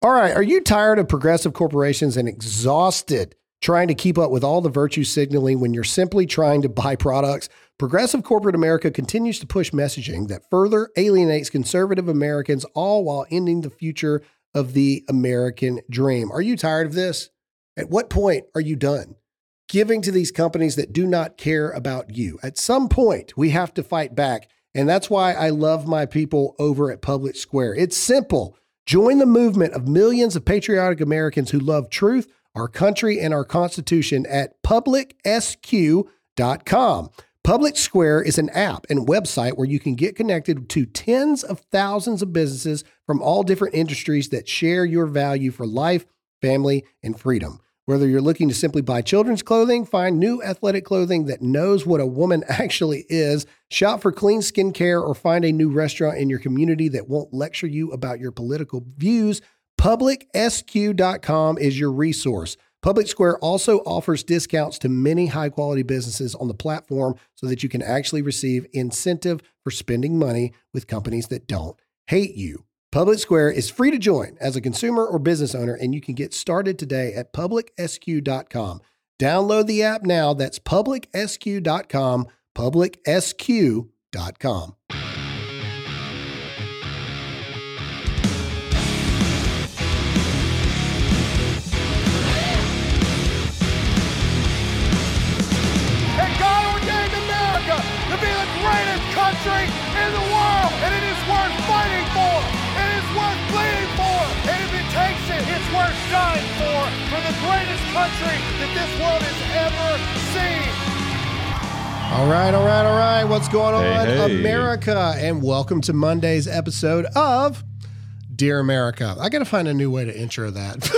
All right. Are you tired of progressive corporations and exhausted trying to keep up with all the virtue signaling when you're simply trying to buy products? Progressive corporate America continues to push messaging that further alienates conservative Americans, all while ending the future of the American dream. Are you tired of this? At what point are you done? Giving to these companies that do not care about you. At some point, we have to fight back. And that's why I love my people over at Public Square. It's simple. Join the movement of millions of patriotic Americans who love truth, our country, and our Constitution at publicsq.com. Public Square is an app and website where you can get connected to tens of thousands of businesses from all different industries that share your value for life, family, and freedom. Whether you're looking to simply buy children's clothing, find new athletic clothing that knows what a woman actually is, shop for clean skincare, or find a new restaurant in your community that won't lecture you about your political views, publicsq.com is your resource. Public Square also offers discounts to many high quality businesses on the platform so that you can actually receive incentive for spending money with companies that don't hate you. Public Square is free to join as a consumer or business owner, and you can get started today at publicsq.com. Download the app now. That's publicsq.com, publicsq.com. the greatest country that this world has ever seen. All right, all right, all right. What's going on, Hey, hey. America? And welcome to Monday's episode of Dear America. I got to find a new way to intro that-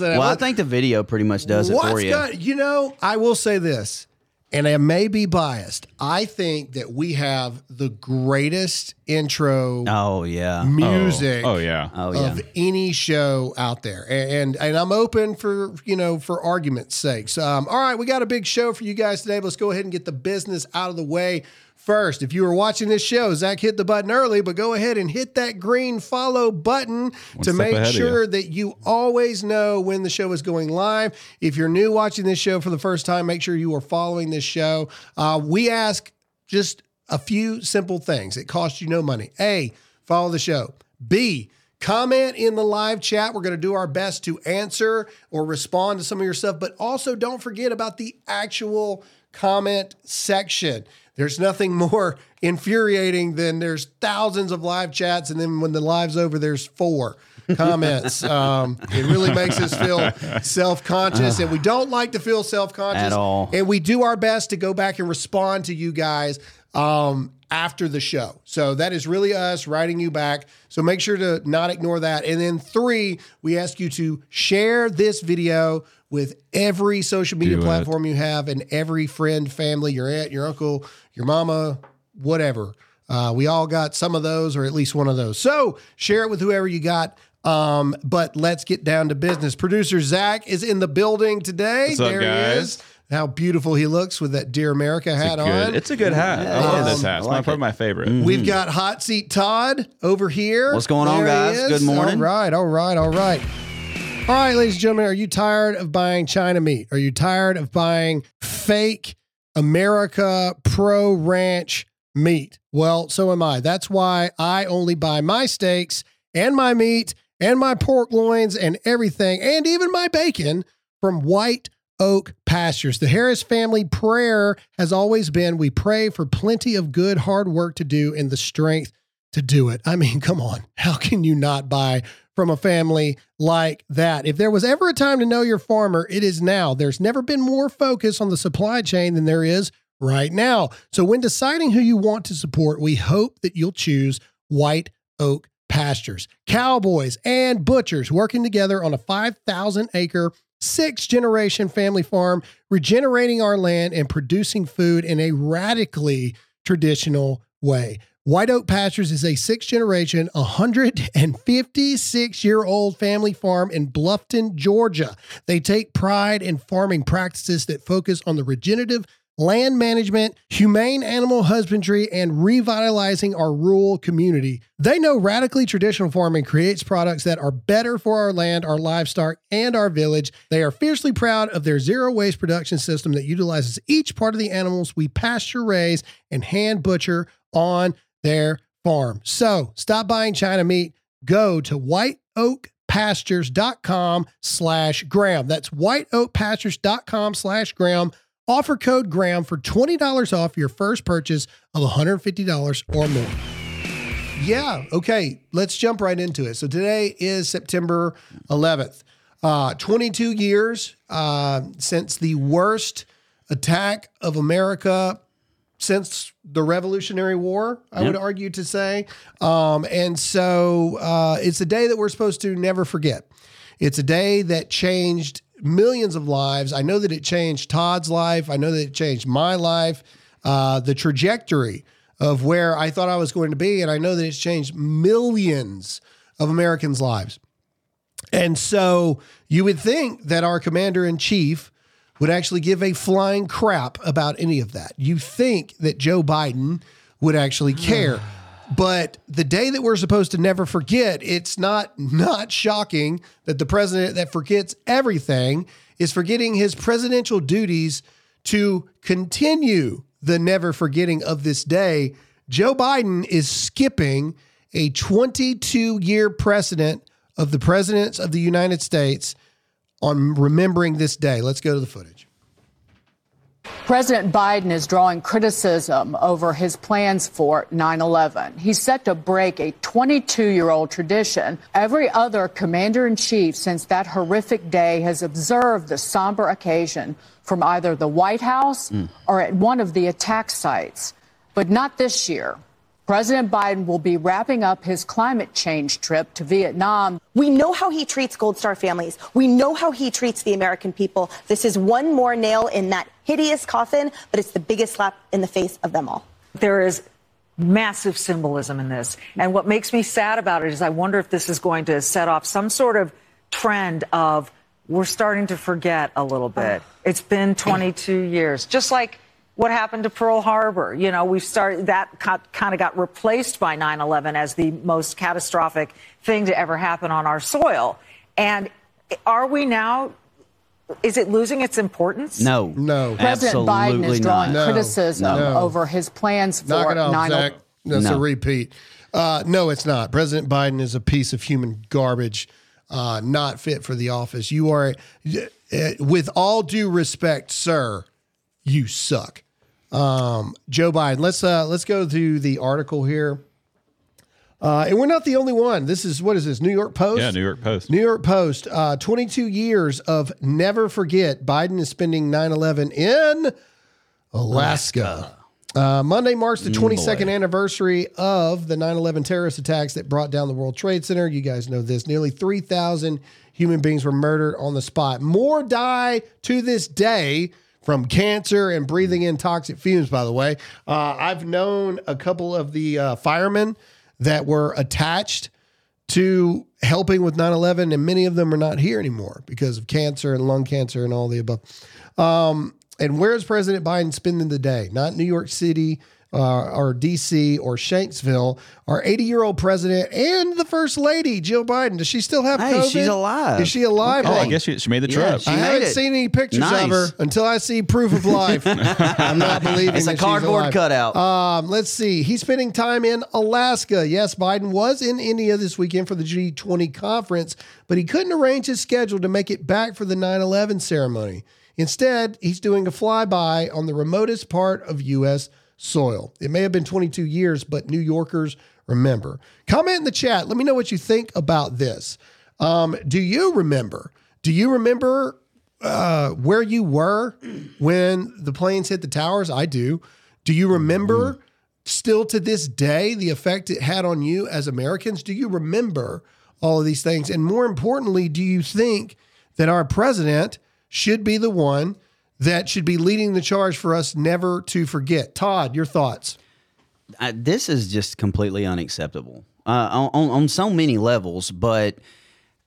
Well, I think the video pretty much does it What's for you. got- you know, I will say this, and I may be biased. I think that we have the greatest intro Oh yeah. music Oh, yeah. Oh yeah. of any show out there, and, and and I'm open for you know for argument's sakes. Um, all right, we got a big show for you guys today. Let's go ahead and get the business out of the way first. If you were watching this show, Zach hit the button early, but go ahead and hit that green follow button to make of you. sure that you always know when the show is going live. If you're new watching this show for the first time, make sure you are following this show. Uh, we ask just a few simple things. It costs you no money. A, follow the show. B, comment in the live chat. We're going to do our best to answer or respond to some of your stuff, but also don't forget about the actual comment section. There's nothing more infuriating than there's thousands of live chats, and then when the live's over, there's four comments. um, it really makes us feel self conscious, and we don't like to feel self conscious At all. And we do our best to go back and respond to you guys um, after the show. So that is really us writing you back. So make sure to not ignore that. And then three, we ask you to share this video with every social media Do it. platform you have and every friend, family, your aunt, your uncle, your mama, whatever. Uh, we all got some of those or at least one of those. So share it with whoever you got. Um, but let's get down to business. Producer Zach is in the building today. What's up, there he guys? is. How beautiful he looks with that Dear America hat Good. on. It's a good hat. Yeah, I love it this hat. It's I my, like probably my favorite. We've mm-hmm. got Hot Seat Todd over here. What's going on, There he guys? is. Good morning. All right, all right, all right. All right, ladies and gentlemen, are you tired of buying China meat? Are you tired of buying fake America Pro Ranch meat? Well, so am I. That's why I only buy my steaks and my meat and my pork loins and everything, and even my bacon from White Oak Pastures. The Harris family prayer has always been we pray for plenty of good, hard work to do and the strength to do it. I mean, come on. How can you not buy from a family like that? If there was ever a time to know your farmer, it is now. There's never been more focus on the supply chain than there is right now. So when deciding who you want to support, we hope that you'll choose White Oak Pastures. Cowboys and butchers working together on a 5,000 acre six generation family farm, regenerating our land and producing food in a radically traditional way. White Oak Pastures is a six generation, 156 year old family farm in Bluffton, Georgia. They take pride in farming practices that focus on the regenerative land management, humane animal husbandry, and revitalizing our rural community. They know radically traditional farming creates products that are better for our land, our livestock, and our village. They are fiercely proud of their zero waste production system that utilizes each part of the animals we pasture raise and hand butcher on their farm. So stop buying China meat. Go to whiteoakpastures.com slash Graham. That's whiteoakpastures.com slash Graham. Offer code Graham for $20 off your first purchase of $150 or more. Yeah. Okay. Let's jump right into it. So today is September 11th. Uh, 22 years uh, since the worst attack of America since the Revolutionary War, I Yep. would argue to say. Um, and so uh, it's a day that we're supposed to never forget. It's a day that changed millions of lives. I know that it changed Todd's life. I know that it changed my life, uh, the trajectory of where I thought I was going to be. And I know that it's changed millions of Americans' lives. And so you would think that our commander in chief would actually give a flying crap about any of that. You think that Joe Biden would actually care. But the day that we're supposed to never forget, it's not not shocking that the president that forgets everything is forgetting his presidential duties to continue the never forgetting of this day. Joe Biden is skipping a 22 year precedent of the presidents of the United States on remembering this day. Let's go to the footage. President Biden is drawing criticism over his plans for 9 11. He's set to break a 22 year old tradition. Every other commander in chief since that horrific day has observed the somber occasion from either the White House hmm. or at one of the attack sites. But not this year. President Biden will be wrapping up his climate change trip to Vietnam We know how he treats Gold Star families. We know how he treats the American people. This is one more nail in that hideous coffin, but it's the biggest slap in the face of them all. There is massive symbolism in this. And what makes me sad about it is I wonder if this is going to set off some sort of trend of we're starting to forget a little bit. It's been 22 years, just like what happened to Pearl Harbor. You know, we've started that kind of got replaced by 9 11 as the most catastrophic thing to ever happen on our soil. And are we now, is it losing its importance? No. No. President Biden is drawing not. Criticism No. over his plans for Knock it off, 9 Zach. That's a repeat. Uh, no, it's not. President Biden is a piece of human garbage, uh, not fit for the office. You are, uh, with all due respect, sir, you suck. Um, Joe Biden. Let's uh, let's go to the article here. Uh, and we're not the only one. This is what is this? New York Post. Yeah, New York Post. New York Post. Uh, 22 years of never forget. Biden is spending 9/11 in Alaska. Uh, Monday marks the 22nd anniversary of the 9 11 terrorist attacks that brought down the World Trade Center. You guys know this. Nearly 3,000 human beings were murdered on the spot. More die to this day from cancer and breathing in toxic fumes, by the way. Uh, I've known a couple of the uh, firemen that were attached to helping with 9 11, and many of them are not here anymore because of cancer and lung cancer and all the above. Um, and where is President Biden spending the day? Not New York City uh, or DC or Shanksville. Our 80 year old president and the first lady, Jill Biden. Does she still have Hey, COVID? she's alive. Is she alive? Oh, I guess she, she made the Yeah, trip. she I haven't it. seen any pictures of her until I see proof of life. I'm not believing It's a that she's cardboard alive. cutout. Um, let's see. He's spending time in Alaska. Yes, Biden was in India this weekend for the G20 conference, but he couldn't arrange his schedule to make it back for the 9 11 ceremony. Instead, he's doing a flyby on the remotest part of U.S. soil. It may have been 22 years, but New Yorkers remember. Comment in the chat. Let me know what you think about this. Um, do you remember? Do you remember uh, where you were when the planes hit the towers? I do. Do you remember still to this day the effect it had on you as Americans? Do you remember all of these things? And more importantly, do you think that our president should be the one that should be leading the charge for us never to forget? Todd, your thoughts? I, this is just completely unacceptable uh, on, on so many levels. But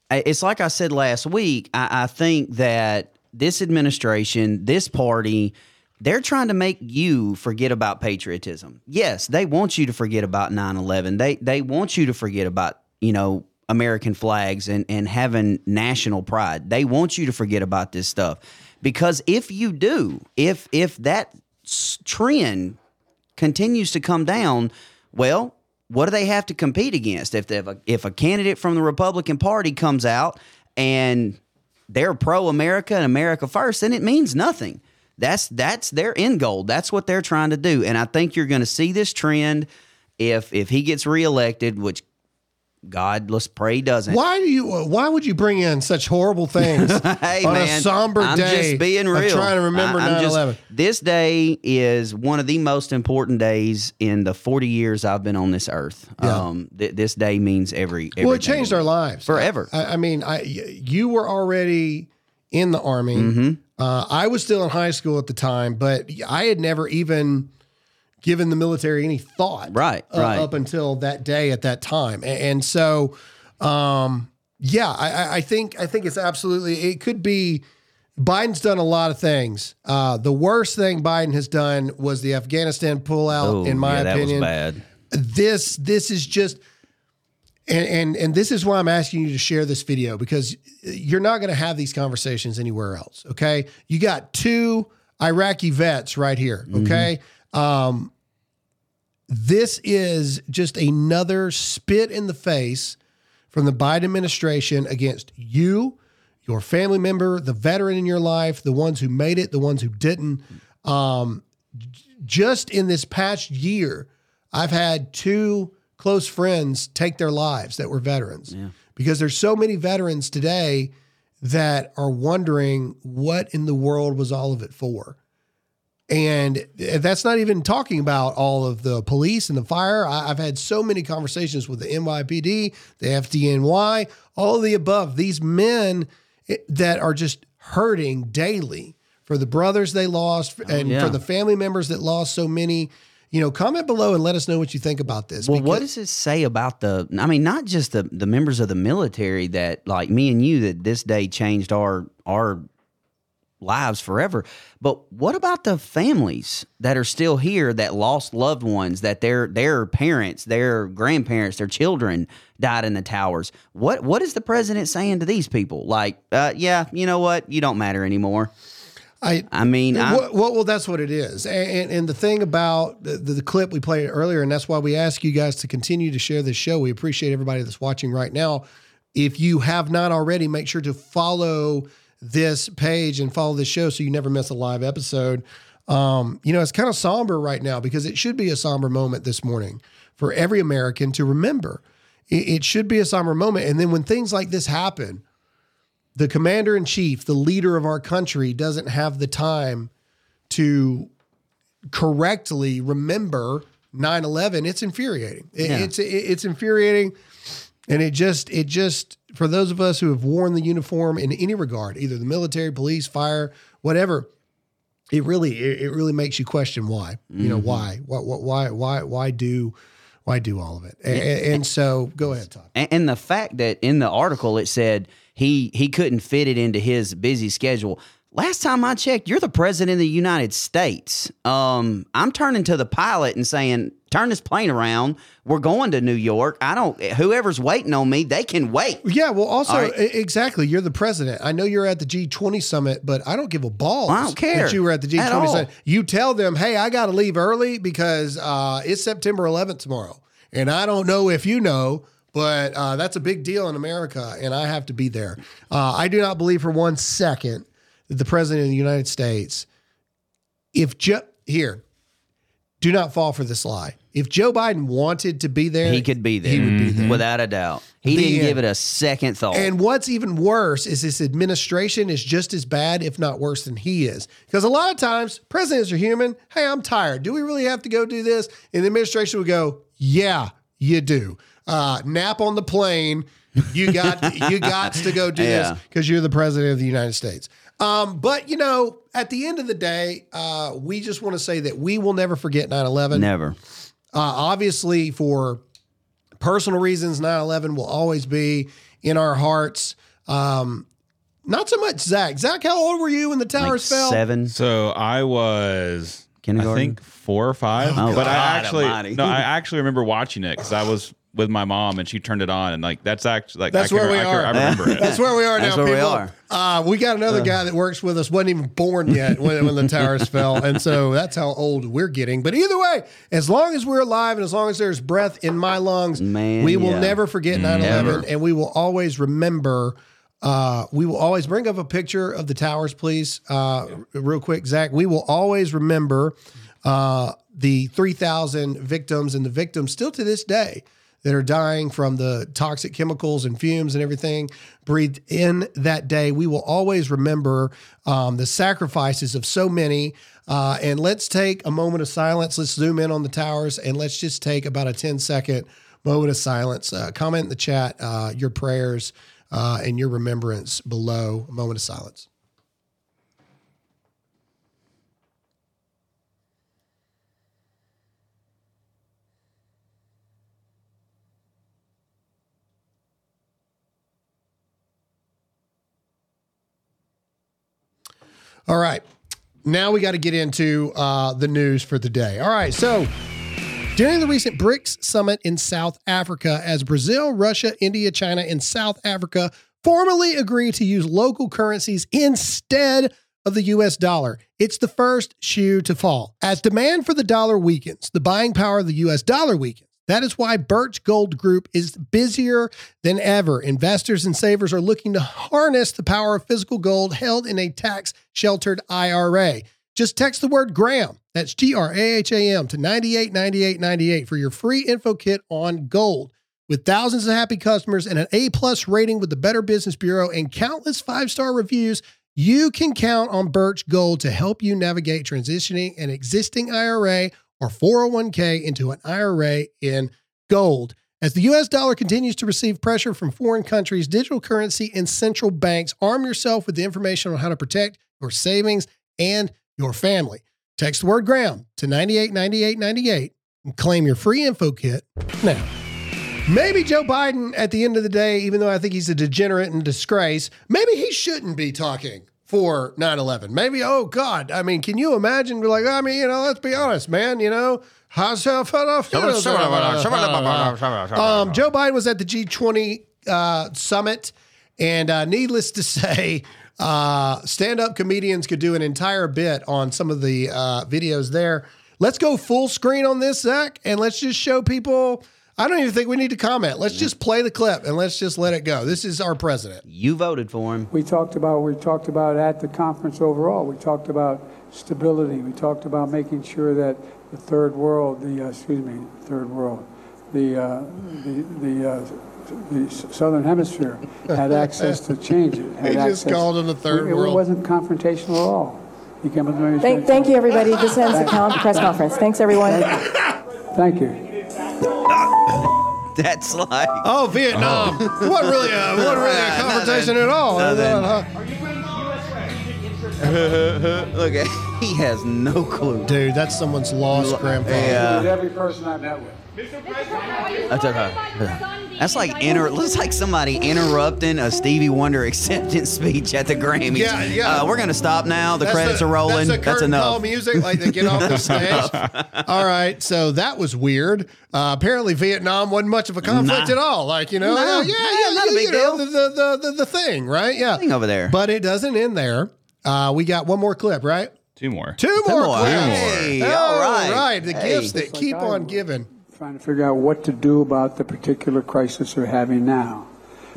it's like I said last week. I, I think that this administration, this party, they're trying to make you forget about patriotism. Yes, they want you to forget about 9/11. They they want you to forget about, you know, American flags and and having national pride. They want you to forget about this stuff. Because if you do, if if that trend continues to come down, well, what do they have to compete against? If a, if a candidate from the Republican Party comes out and they're pro America and America first, then it means nothing. That's that's their end goal. That's what they're trying to do. And I think you're going to see this trend if if he gets reelected, which God, let's pray doesn't. Why do you? uh, Why would you bring in such horrible things Hey on man, a somber I'm day? just being real. trying to remember I- I'm 9 just- 11. This day is one of the most important days in the 40 years I've been on this earth. Yeah. Um, th- this day means every. Well, it changed our lives Forever. I, I mean, I you were already in the army. Mm-hmm. Uh, I was still in high school at the time, but I had never even given the military any thought. Right, uh, right. Up until that day at that time, and, and so, um, yeah, I, I- I think I think it's absolutely it could be. Biden's done a lot of things. Uh, the worst thing Biden has done was the Afghanistan pullout, Oh, in my yeah, that opinion was bad. this this is just and, and and this is why I'm asking you to share this video because you're not going to have these conversations anywhere else. Okay, you got two Iraqi vets right here. Okay, um, this is just another spit in the face from the Biden administration against you, your family member, the veteran in your life, the ones who made it, the ones who didn't. Um, just in this past year, I've had two close friends take their lives that were veterans because there's so many veterans today that are wondering what in the world was all of it for. And that's not even talking about all of the police and the fire. I, I've had so many conversations with the NYPD, the FDNY, all of the above. These men eh, that are just hurting daily for the brothers they lost and yeah. for the family members that lost so many. You know, comment below and let us know what you think about this. Well, what does it say about the? I mean, not just the the members of the military that, like me and you, that this day changed our our lives forever. But what about the families that are still here that lost loved ones, that their their parents, their grandparents, their children died in the towers? What what is the president saying to these people? Like, uh, yeah, you know what, you don't matter anymore. I I mean, well, well, that's what it is. And, and, and the thing about the, the clip we played earlier, and that's why we ask you guys to continue to share this show. We appreciate everybody that's watching right now. If you have not already, make sure to follow this page and follow this show so you never miss a live episode. Um, you know, it's kind of somber right now because it should be a somber moment this morning for every American to remember. It, it should be a somber moment. And then when things like this happen, the commander in chief, the leader of our country, doesn't have the time to correctly remember 9-11 it's infuriating It- Yeah. it's it- it's infuriating and it just it just for those of us who have worn the uniform in any regard either the military police fire whatever it really it, really makes you question why you know mm-hmm. why what, what why why why do why do all of it? And, and so go ahead Todd. And, and the fact that in the article it said he he couldn't fit it into his busy schedule. Last time I checked, you're the president of the United States. Um, I'm turning to the pilot and saying, "Turn this plane around. We're going to New York. I don't. Whoever's waiting on me, they can wait." Yeah, well, also right. exactly. You're the president. I know you're at the G20 summit, but I don't give a ball. I don't care that you were at the G20 all. summit. You tell them, hey, I got to leave early because uh, it's September 11th tomorrow, and I don't know if you know, but uh, that's a big deal in America, and I have to be there. Uh, I do not believe for one second the president of the United States, if Joe here, do not fall for this lie. If Joe Biden wanted to be there, He could be there. He would be there. without a doubt. He The didn't give it a second thought. And what's even worse is this administration is just as bad, if not worse, than he is. Because a lot of times presidents are human. Hey, I'm tired. Do we really have to go do this? And the administration would go, Yeah, you do. Uh, nap on the plane. You got you got to go do Yeah. this because you're the president of the United States. Um, but you know, at the end of the day, uh, we just want to say that we will never forget 9-11. Never. Uh, obviously, for personal reasons, 9 11 will always be in our hearts. Um, Not so much Zach. Zach, how old were you when the Like towers fell? seven. So I was, I think four or five. Oh, but I actually, almighty. no, I actually remember watching it because I was with my mom and she turned it on and like that's actually like That's I can, where we I, can- are. I remember it. That's where we are That's now, where we people. are. Uh, we got another guy that works with us, wasn't even born yet when, when the towers fell. And so that's how old we're getting. But either way, as long as we're alive and as long as there's breath in my lungs, Man, we will yeah. never forget 9 11 and we will always remember. Uh, we will always bring up a picture of the towers, please. Uh, real quick, Zach. We will always remember uh, the 3,000 victims and the victims still to this day that are dying from the toxic chemicals and fumes and everything breathed in that day. We will always remember um, the sacrifices of so many. Uh, and let's take a moment of silence. Let's zoom in on the towers and let's just take about a 10 second moment of silence. Uh, comment in the chat uh, your prayers uh, and your remembrance below. A moment of silence. All right. Now we got to get into uh, the news for the day. All right. So during the recent BRICS summit in South Africa, as Brazil, Russia, India, China, and South Africa formally agreed to use local currencies instead of the US dollar, it's the first shoe to fall. As demand for the dollar weakens, the buying power of the US dollar weakens. That is why Birch Gold Group is busier than ever. Investors and savers are looking to harness the power of physical gold held in a tax sheltered IRA. Just text the word Graham, that's G R A H A M, to 989898 for your free info kit on gold. With thousands of happy customers and an A plus rating with the Better Business Bureau and countless five star reviews, you can count on Birch Gold to help you navigate transitioning an existing IRA or 401k into an IRA in gold. As the US dollar continues to receive pressure from foreign countries, digital currency and central banks, arm yourself with the information on how to protect your savings and your family. Text the word Graham to 989898 and claim your free info kit now. Maybe Joe Biden, at the end of the day, even though I think he's a degenerate and disgrace, maybe he shouldn't be talking for 9 11. Maybe, oh God, I mean, can you imagine? Like, I mean, you know, let's be honest, man, you know, um, Joe Biden was at the G20 uh, summit, and uh, needless to say, uh, stand up comedians could do an entire bit on some of the uh, videos there. Let's go full screen on this, Zach, and let's just show people. I don't even think we need to comment. Let's just play the clip and let's just let it go. This is our president. You voted for him. We talked about we talked about at the conference overall. We talked about stability. We talked about making sure that the third world, the uh, excuse me, third world, the uh, the the, uh, the southern hemisphere had access to change it. Had He just access- called them the third it, world. It wasn't confrontational at all. He came up to me and Thank, thank you, everybody. This ends the press conference. Thanks, everyone. Thank you. That's like Oh, Vietnam. Oh. What really a what really a Nothing. conversation at all? Nothing. Uh, uh, look at he has no clue. Dude, that's someone's lost grandfather. With Yeah, every person I met with. That's okay. That's like inter. Looks like somebody interrupting a Stevie Wonder acceptance speech at the Grammys. Yeah, yeah. Uh, we're gonna stop now. The That's credits the- are rolling. That's, the That's curtain call enough. music, like they get off the stage. All right, so that was weird. Uh, apparently, Vietnam wasn't much of a conflict Nah. at all. Like you know, No. uh, yeah, Yeah, yeah, not a big you know, deal. The, the, the, the, the thing, right? Yeah, Thing over there. But it doesn't end there. Uh, we got one more clip, right? Two more. Two more more. clips. Hey, all right. right. The Hey. gifts that keep on was. giving. Trying to figure out what to do about the particular crisis we're having now.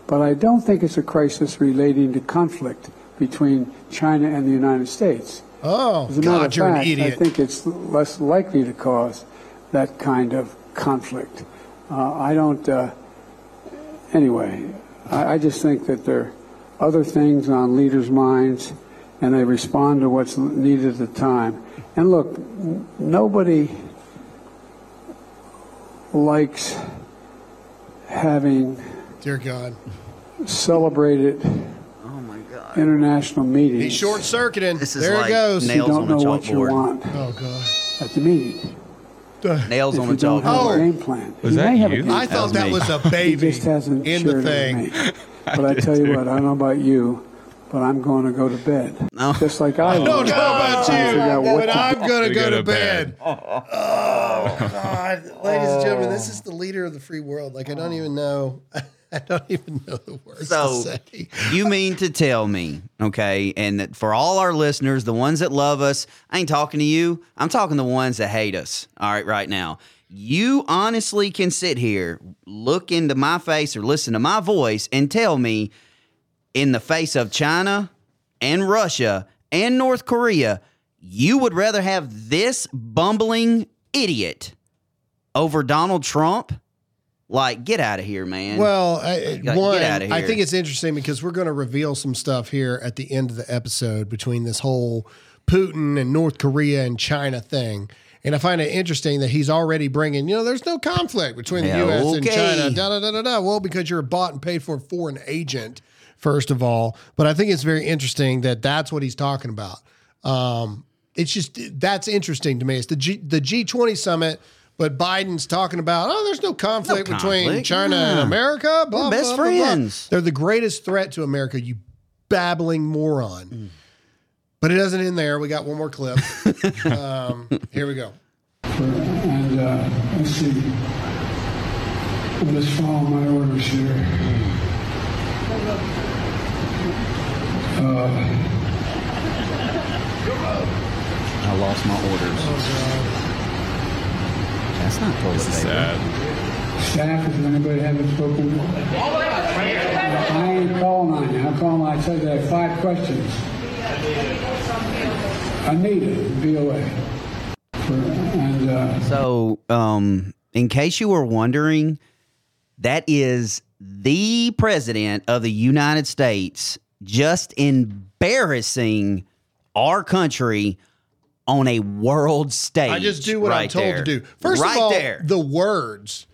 But I don't think it's a crisis relating to conflict between China and the United States. Oh, As a matter God, of fact, I think it's less likely to cause that kind of conflict. Uh, I don't. Uh, anyway, I, I just think that there are other things on leaders' minds, and they respond to what's needed at the time. And look, nobody likes having Dear God, celebrated oh my god. international meetings. he's short circuiting. This is There like it goes. you nails don't on a know what you chalkboard. want Oh God. at the meeting. Nails if on you the don't a Oh. game plan. Oh. Was He that may have a you? game I thought that me. was a He baby just hasn't in the thing. But I tell you what, I don't know about you, but I'm going to go to bed. No. Just like I I don't know about Trying to figure out you, but I'm going to To go go to to bed. bed. Oh, God. Ladies and gentlemen, this is the leader of the free world. Like, I don't even know. I don't even know the words So- to say. you mean to tell me, okay, and that for all our listeners, the ones that love us, I ain't talking to you. I'm talking the ones that hate us. All right, right now. You honestly can sit here, look into my face or listen to my voice and tell me in the face of China and Russia and North Korea, you would rather have this bumbling idiot over Donald Trump? Like, get out of here, man. Well, I, Get one, I think it's interesting because we're going to reveal some stuff here at the end of the episode between this whole Putin and North Korea and China thing. And I find it interesting that he's already bringing, you know, there's no conflict between the Yeah, U.S. and. China. Da, da, da, da, da. Well, because you're a bought and paid for foreign agent, first of all. But I think it's very interesting that that's what he's talking about. Um, it's just that's interesting to me. It's the G, the G20 summit, but Biden's talking about oh, there's no conflict, between conflict. China and America. Blah, We're best blah, blah, blah. friends. They're the greatest threat to America. You babbling moron. Mm. But it doesn't end there. We got one more clip. um, here we go. And uh, let's see. I'll just follow my orders here. I lost my orders. That's not toilet This is paper. sad. Staff, if anybody haven't spoken. I ain't calling on you. I'm calling, I said I have five questions. Anita, BOA. For, and uh, So, um, in case you were wondering, that is the president of the United States just embarrassing our country on a world stage. I just do what I'm told there. to do. First right of all, there. the words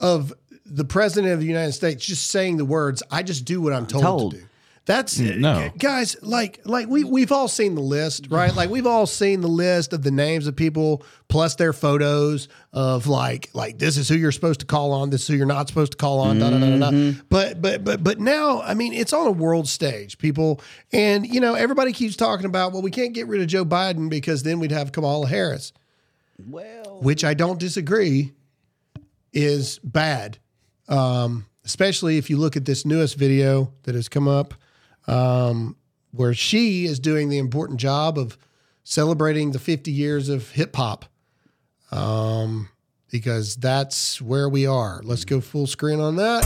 of the president of the United States just saying the words, I just do what I'm told, Told. to do. That's No. guys, like like we we've all seen the list, right? Like we've all seen the list of the names of people plus their photos of like like this is who you're supposed to call on, this is who you're not supposed to call on, da da da da. da. But but but but now, I mean, it's on a world stage, people, and you know everybody keeps talking about well, we can't get rid of Joe Biden because then we'd have Kamala Harris well, which I don't disagree, is bad. Um, especially if you look at this newest video that has come up, um, where she is doing the important job of celebrating the 50 years of hip hop. Um, because that's where we are. Let's go full screen on that.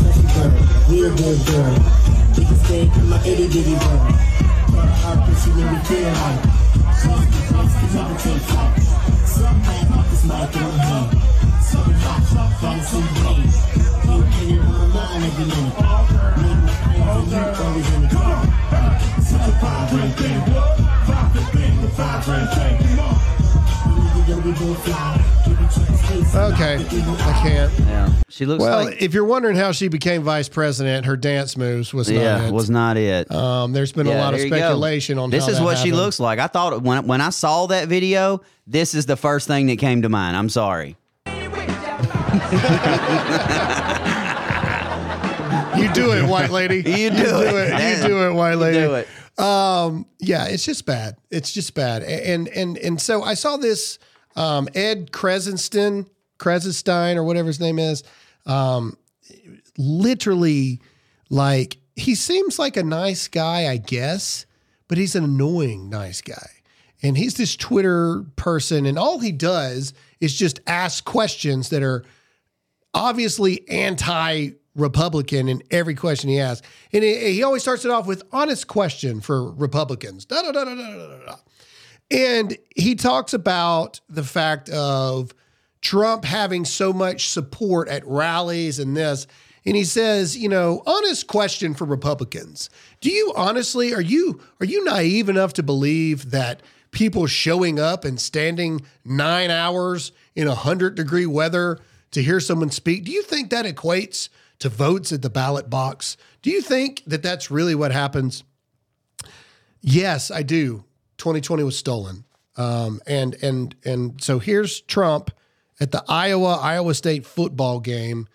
Okay, I can't. yeah, she looks Well, like if you're wondering how she became vice president, her dance moves was not yeah, it. was not it. um, there's been a lot of speculation on this is what she looks like. I thought when when I saw that video, this is the first thing that came to mind. I'm sorry. You do it, white lady. You do it. You do it, white lady. Do it. Um, yeah, it's just bad. It's just bad. And and and so I saw this um, Ed Krassenstein, Krassenstein, or whatever his name is. Um, literally, like he seems like a nice guy, I guess, but he's an annoying nice guy. And he's this Twitter person, and all he does is just ask questions that are obviously anti Republican in every question he asks. And he, always starts it off with honest question for Republicans. Da, da, da, da, da, da, da. And he talks about the fact of Trump having so much support at rallies and this. And he says, you know, honest question for Republicans. Do you honestly are you are you naive enough to believe that people showing up and standing 9 hours in 100 degree weather to hear someone speak, do you think that equates to votes at the ballot box? Do you think that that's really what happens? Yes, I do. 2020 was stolen. Um, and and and so here's Trump at the Iowa Iowa State football game.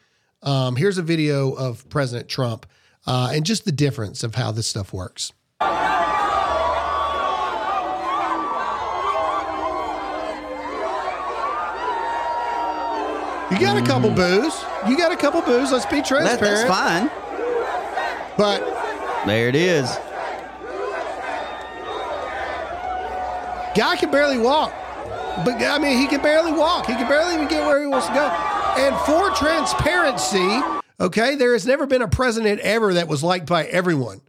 Um, here's a video of President Trump uh, and just the difference of how this stuff works. You got a couple mm. boos. You got a couple boos. Let's be transparent. That, that's fine. But there it is. Guy can barely walk. But I mean, he can barely walk. He can barely even get where he wants to go. And for transparency, okay, there has never been a president ever that was liked by everyone.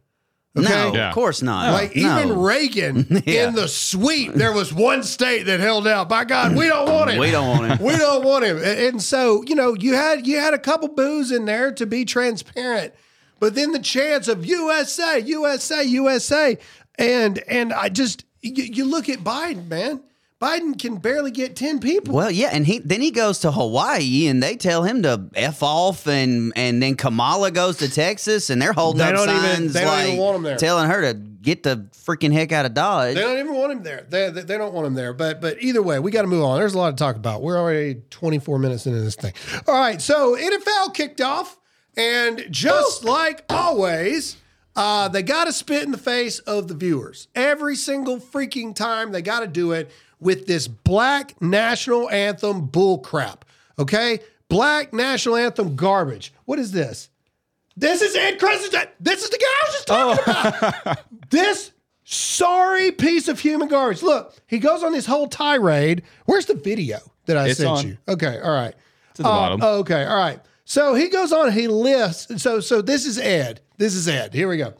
Okay. No, Yeah. of course not. Like no. even Reagan Yeah. in the sweep, there was one state that held out. By God, we don't want him. We don't want him. we don't want him. And and so you know, you had you had a couple boos in there to be transparent, but then the chance of USA, USA, USA, and and I just you, you look at Biden, man. Biden can barely get ten people. Well, yeah, and he then he goes to Hawaii, and they tell him to f off, and and then Kamala goes to Texas, and they're holding They up don't even- signs they don't like even want him there. telling her to get the freaking heck out of Dodge. They don't even want him there. They, they, they don't want him there. But but either way, we got to move on. There's a lot to talk about. We're already 24 minutes into this thing. All right, so NFL kicked off, and just like always, uh, they got to spit in the face of the viewers every single freaking time. They got to do it with this black national anthem bull crap. Okay, black national anthem garbage. What is this? This is Ed Crescent. This is the guy I was just talking about. This sorry piece of human garbage. Look, he goes on this whole tirade. Where's the video that I It's sent on. you? Okay, all right. It's at the Uh, bottom. okay, all right. So he goes on. He lists. So so this is Ed. This is Ed. Here we go.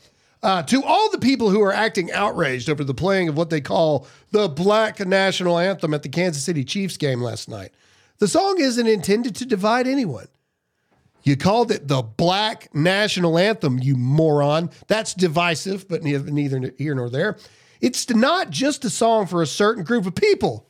Uh, to all the people who are acting outraged over the playing of what they call the Black National Anthem at the Kansas City Chiefs game last night, the song isn't intended to divide anyone. You called it the Black National Anthem, you moron. That's divisive, but neither, here nor there. It's not just a song for a certain group of people.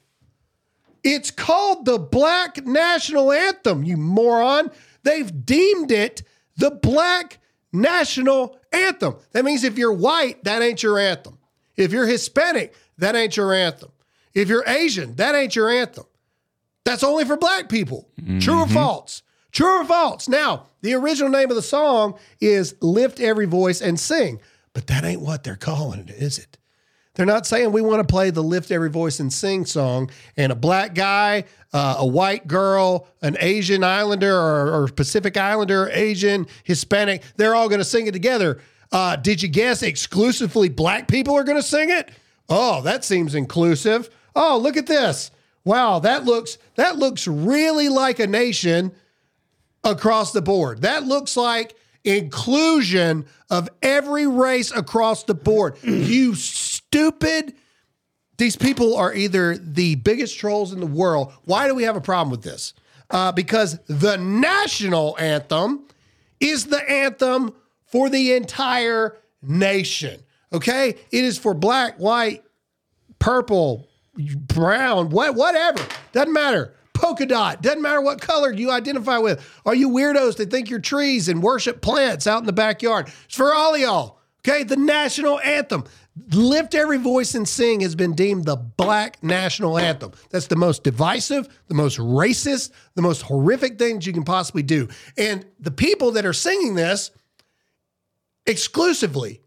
It's called the Black National Anthem, you moron. They've deemed it the Black National Anthem. That means if you're white, that ain't your anthem. If you're Hispanic, that ain't your anthem. If you're Asian, that ain't your anthem. That's only for black people. True or false? True or false? Now, the original name of the song is Lift Every Voice and Sing, but that ain't what they're calling it, is it? They're not saying we want to play the Lift Every Voice and Sing song, and a black guy, uh, a white girl, an Asian Islander or, or Pacific Islander, Asian, Hispanic, they're all going to sing it together. Uh, did you guess exclusively black people are going to sing it? Oh, that seems inclusive. Oh, look at this. Wow, that looks that looks really like a nation across the board. That looks like inclusion of every race across the board. you stupid. These people are either the biggest trolls in the world. Why do we have a problem with this? Uh, because the national anthem is the anthem for the entire nation. Okay? It is for black, white, purple, brown, what, whatever. Doesn't matter. Polka dot. Doesn't matter what color you identify with. Are you weirdos that think you're trees and worship plants out in the backyard? It's for all y'all. Okay, the national anthem. Lift every voice and sing has been deemed the black national anthem. That's the most divisive, the most racist, the most horrific things you can possibly do. And the people that are singing this exclusively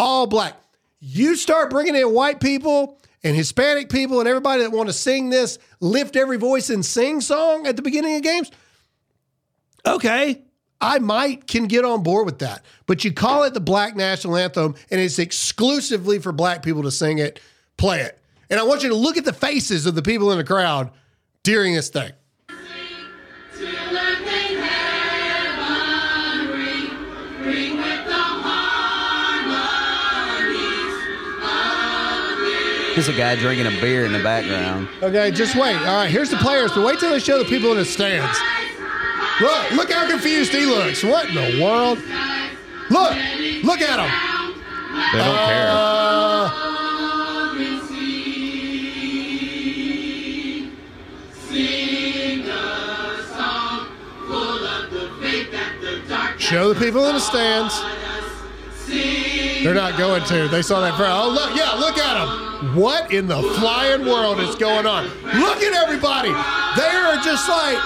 all black. You start bringing in white people and Hispanic people and everybody that want to sing this lift every voice and sing song at the beginning of games. Okay, I might can get on board with that. But you call it the Black National Anthem and it's exclusively for black people to sing it, play it. And I want you to look at the faces of the people in the crowd during this thing. There's a guy drinking a beer in the background. Okay, just wait. All right, here's the players, but wait till they show the people in the stands. Look, look how confused he looks. What in the world? Look, look at him. They don't care. Uh, show the people in the stands. They're not going to. They saw that crowd. Oh, look, yeah, look at them. What in the flying world is going on? Look at everybody. They are just like.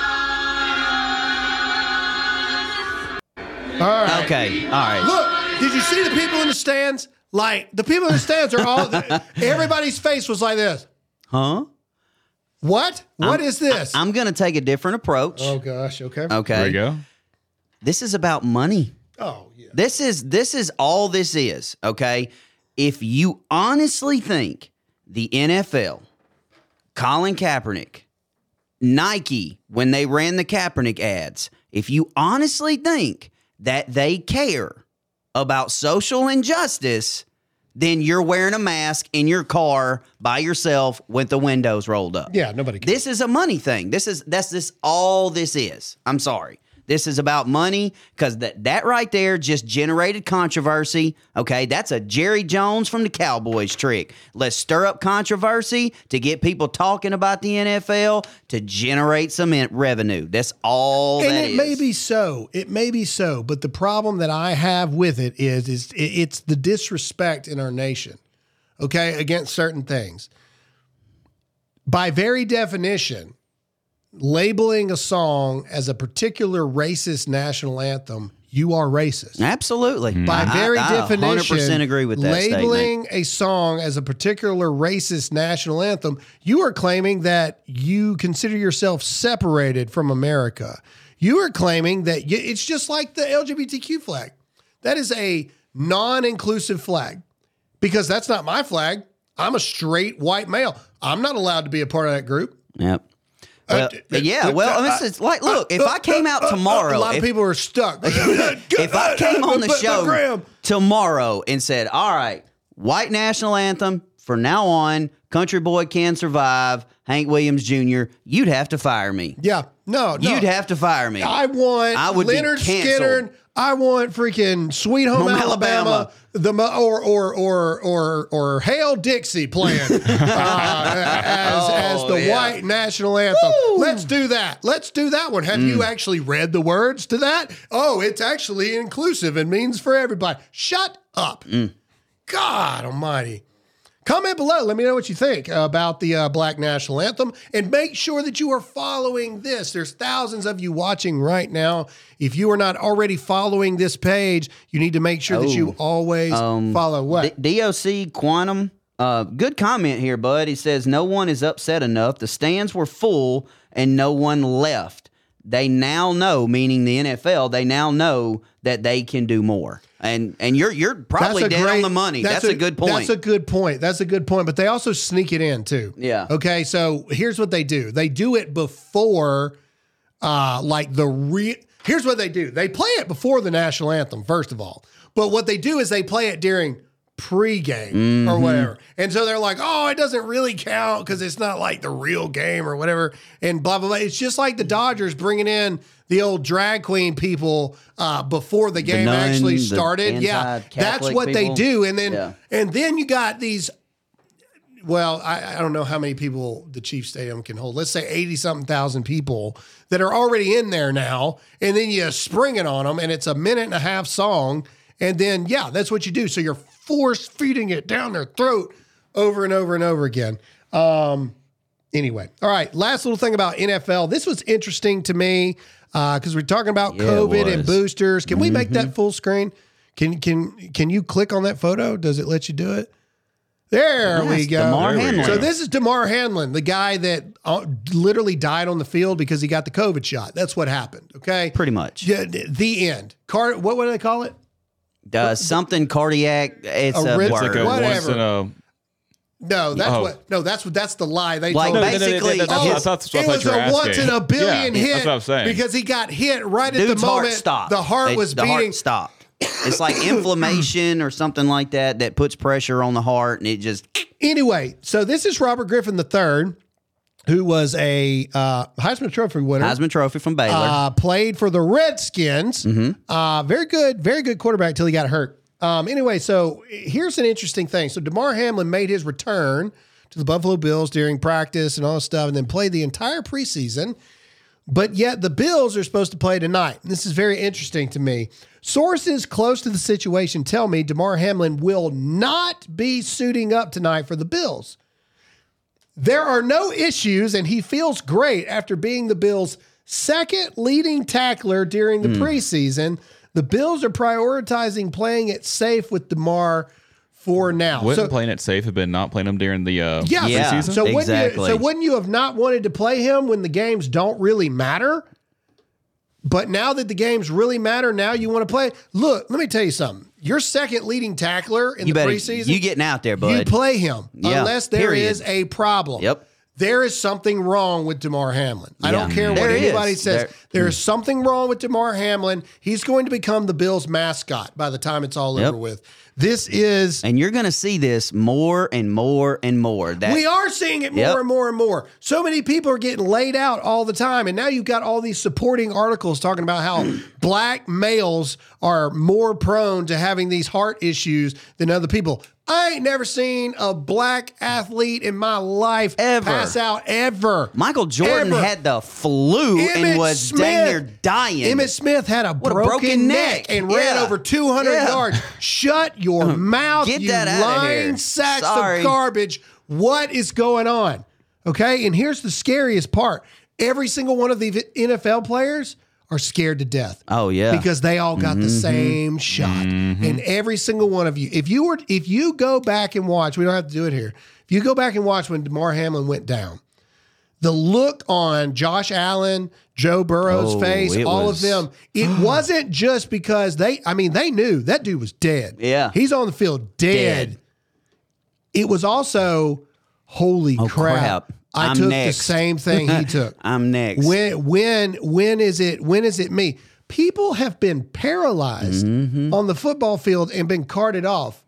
All right. Okay, all right. Look, did you see the people in the stands? Like the people in the stands are all. everybody's face was like this. Huh? What? What I'm- is this? I, am going to take a different approach. oh gosh. Okay. okay. There you go. This is about money. Oh yeah. This is this is all this is, okay? If you honestly think the NFL, Colin Kaepernick, Nike, when they ran the Kaepernick ads, if you honestly think that they care about social injustice, then you're wearing a mask in your car by yourself with the windows rolled up. Yeah. Nobody. Cares. This is a money thing. This is that's this all this is. I'm sorry. This is about money because that that right there just generated controversy. Okay, that's a Jerry Jones from the Cowboys trick. Let's stir up controversy to get people talking about the NFL to generate some revenue. That's all and that it is. may be so. It may be so. But the problem that I have with it is, is it's the disrespect in our nation. Okay, against certain things. By very definition, labeling a song as a particular racist national anthem, you are racist. Absolutely. By mm-hmm. I- very I, I definition, 100% agree with that labeling statement. a song as a particular racist national anthem, you are claiming that you consider yourself separated from America. You are claiming that it's just like the LGBTQ flag. That is a non-inclusive flag because that's not my flag. I'm a straight white male. I'm not allowed to be a part of that group. Yep. Well, Uh, yeah, uh, well, uh, this is like, look, if I came out tomorrow, a lot if- of people are stuck. if I came on the show tomorrow and said, "All right, white national anthem for now on, country boy can survive," Hank Williams Jr., you'd have to fire me. yeah, no, no. You'd have to fire me. I want I would be Lynyrd canceled. Skynyrd. I want freaking Sweet Home Home Alabama, Alabama. the or or or or or Hail Dixie playing uh, as as the Oh, yeah. white national anthem. Let's do that. Let's do that one. Have Mm. you actually read the words to that? Oh, it's actually inclusive and means for everybody. Shut up. Mm. God Almighty. Comment below. Let me know what you think about the uh, Black National Anthem and make sure that you are following this. There's thousands of you watching right now. If you are not already following this page, you need to make sure that you Oh, always follow what? D- DOC Quantum, uh, good comment here, bud. He says no one is upset enough. The stands were full and no one left. They now know, meaning the NFL, they now know that they can do more. And and you're you're probably a dead great- on the money. That's, a, good point. That's a good point. That's a good point. But they also sneak it in too. Yeah. Okay. So here's what they do. They do it before, uh, like the real. Here's what they do. They play it before the national anthem, first of all. But what they do is they play it during pregame Mm-hmm. or whatever. And so they're like, oh, it doesn't really count because it's not like the real game or whatever. And blah, blah, blah. It's just like the Dodgers bringing in the old drag queen people uh, before the game nun, actually started. Yeah. That's what they do. And then, Yeah. and then you got these well, I, I don't know how many people the Chief Stadium can hold. Let's say 80 something thousand people that are already in there now. And then you spring it on them and it's a minute and a half song. And then, yeah, that's what you do. So you're force feeding it down their throat over and over and over again. Um, anyway, all right. Last little thing about NFL. This was interesting to me because we're talking about Yeah, COVID and boosters. Can we make that full screen? Can can can you click on that photo? Does it let you do it? There we Yes, go. Damar There we Hamlin. So this is Damar Hamlin, the guy that uh, literally died on the field because he got the COVID shot. That's what happened. Okay, Pretty much. Yeah, the end. Car. What would they call it? Uh, something cardiac. It's A a, rit- It's like a word. Whatever. Once in a. No, that's Oh. what. No, that's what. That's the lie they Like told. No, me. no, no, no, Basically, that's, Oh, that's, that's what I it was you were a once in a billion Yeah, hit That's what I'm saying. because he got hit right at the moment. heart stopped. The heart They- was the beating. heart stopped. It's like inflammation or something like that that puts pressure on the heart, and it just Anyway, so this is Robert Griffin III, who was a uh, Heisman Trophy winner. Heisman Trophy from Baylor. uh, played for the Redskins. Mm-hmm. Uh, very good, very good quarterback until he got hurt. Um, anyway, so here's an interesting thing. So Damar Hamlin made his return to the Buffalo Bills during practice and all this stuff, and then played the entire preseason. But yet the Bills are supposed to play tonight. This is very interesting to me. Sources close to the situation tell me Damar Hamlin will not be suiting up tonight for the Bills. There are no issues, and he feels great after being the Bills' second leading tackler during the preseason. The Bills are prioritizing playing it safe with Damar for now. Wouldn't so, playing it safe have been not playing them during the uh, yeah, preseason? So wouldn't you, so wouldn't you have not wanted to play him when the games don't really matter? But now that the games really matter, now you want to play. Look, let me tell you something. Your second leading tackler in You the better preseason, you getting out there, bud. you play him Yeah, unless there is period. a problem. Yep. There is something wrong with Damar Hamlin. I don't care what There anybody is. says. There- there is hmm. something wrong with Damar Hamlin. He's going to become the Bills mascot by the time it's all Yep. over with. This is and you're going to see this more and more and more. That we are seeing it more Yep. and more and more. So many people are getting laid out all the time. And now you've got all these supporting articles talking about how black males are more prone to having these heart issues than other people. I ain't never seen a black athlete in my life Ever. pass out ever. Michael Jordan Ever. had the flu and was Smith- dang near dying. Emmitt Smith had a, What a broken, broken neck, neck. and ran over 200 Yeah. yards. Shut your mouth, Get you that lying sacks Sorry. of garbage. What is going on? Okay, and here's the scariest part. Every single one of the NFL players are scared to death. Oh, yeah. Mm-hmm. Because they all got the same shot. And every single one of you, if you were if you go back and watch, we don't have to do it here. If you go back and watch when Damar Hamlin went down, the look on Josh Allen, Joe Burrow's Oh, face, all was- of them, it wasn't just because they, I mean, they knew that dude was dead. Yeah. He's on the field dead. Dead. It was also, holy Oh, crap. crap. I I'm took next. the same thing he took. I'm next. When when when is it when is it me? People have been paralyzed Mm-hmm. on the football field and been carted off,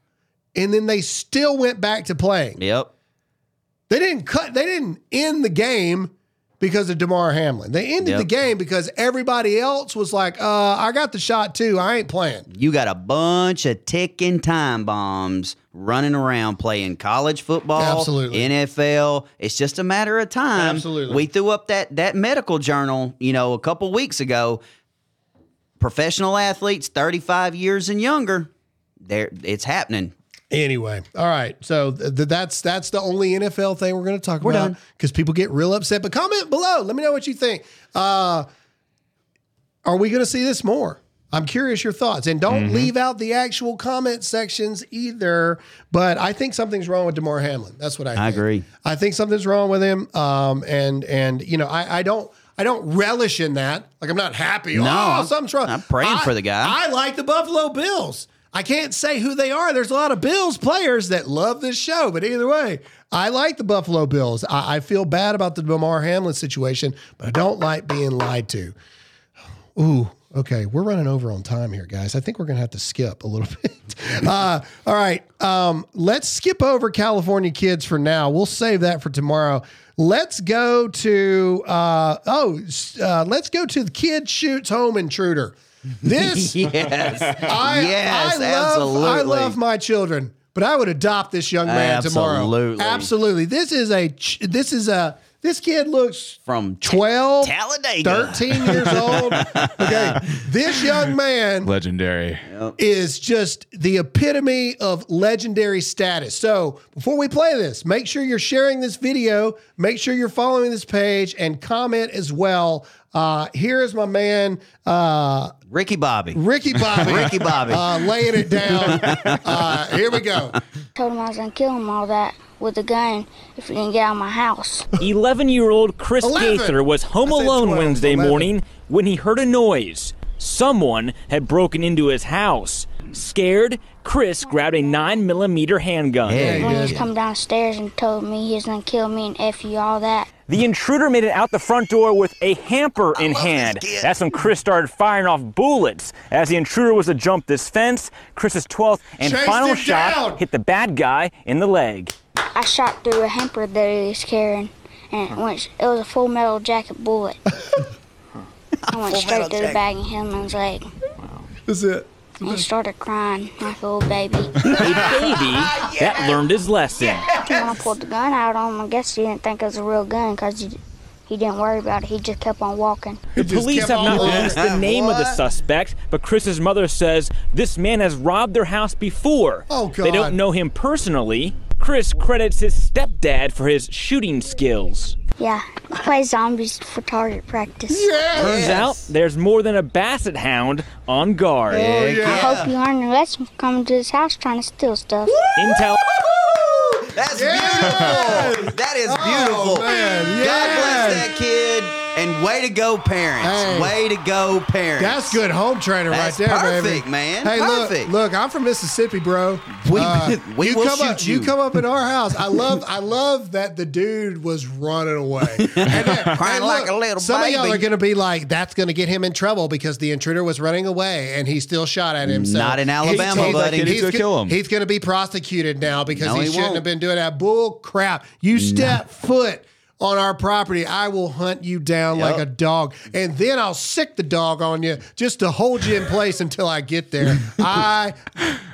and then they still went back to playing. Yep. They didn't cut. They didn't end the game because of Damar Hamlin. They ended Yep. the game because everybody else was like, "Uh, I got the shot too. I ain't playing." You got a bunch of ticking time bombs running around playing college football, Absolutely. NFL. It's just a matter of time. Absolutely. We threw up that that medical journal, you know, a couple weeks ago. Professional athletes, 35 years and younger, there it's happening. Anyway, all right. So th- th- that's that's the only NFL thing we're going to talk We're about because people get real upset. But comment below. Let me know what you think. Uh, are we going to see this more? I'm curious your thoughts, and don't leave out the actual comment sections either. But I think something's wrong with Damar Hamlin. That's what I. I agree. I think something's wrong with him. Um, and and you know, I, I don't I don't relish in that. Like I'm not happy. No, oh, I'm- something's wrong. I'm praying I- for the guy. I like the Buffalo Bills. I can't say who they are. There's a lot of Bills players that love this show, but either way, I like the Buffalo Bills. I, I feel bad about the Lamar Hamlin situation, but I don't like being lied to. Ooh, okay. We're running over on time here, guys. I think we're going to have to skip a little bit. Uh, all right. Um, let's skip over California kids for now. We'll save that for tomorrow. Let's go to, uh, oh, uh, let's go to the kid shoots home intruder. This, Yes. I, yes, I love, absolutely. I love my children, but I would adopt this young man tomorrow. Absolutely. Absolutely. This is a, ch- this is a, this kid looks From 12, Talladega. 13 years old. Okay. This young man Legendary. is just the epitome of legendary status. So before we play this, make sure you're sharing this video, make sure you're following this page, and comment as well. Uh, here is my man, uh, Ricky Bobby. Ricky Bobby. Ricky Bobby. Uh, laying it down. Uh, here we go. Told him I was gonna kill him all that with a gun if he didn't get out of my house. 11 year old Chris 11. Gaither was home alone 12, Wednesday 11. morning when he heard a noise. Someone had broken into his house. Scared, Chris grabbed a 9mm handgun. Hey. when he was did. coming downstairs and told me he was gonna kill me and F you all that. The intruder made it out the front door with a hamper in hand. That's when Chris started firing off bullets. As the intruder was to jump this fence, Chris's 12th and Chased final shot down. hit the bad guy in the leg. I shot through a hamper that he was carrying, and it went. It was a full metal jacket bullet. I went straight through the bag and hit him in his leg. Wow. That's it. And he started crying like a little baby. A baby that learned his lesson. when I pulled the gun out on him, I guess he didn't think it was a real gun because he, he didn't worry about it. He just kept on walking. The police have not released the name of the suspect, but Chris's mother says this man has robbed their house before. Oh, God. They don't know him personally. Chris credits his stepdad for his shooting skills. Yeah, I play zombies for target practice. Turns out there's more than a basset hound on guard. Oh, I hope you learn your lesson from coming to this house trying to steal stuff. Intel. That's beautiful. That is beautiful. Oh, man, God yes. bless that kid. And way to go, parents. Hey. way to go, parents. That's good home training That's right there, perfect, baby. man. Hey, Perfect. look, look, I'm from Mississippi, bro. We- Uh, we you will come up, shoot you. come up in our house. I love, I love that the dude was running away, and then- Crying and like a little Some of y'all are going to be like, "That's going to get him in trouble because the intruder was running away and he still shot at him." So Not in Alabama, he's, buddy. He's, He's gonna kill him. He's going to be prosecuted now because No, he, he shouldn't won't. have been doing that. Bull crap! You step foot on our property, I will hunt you down like a dog, and then I'll sick the dog on you just to hold you in place until I get there. I,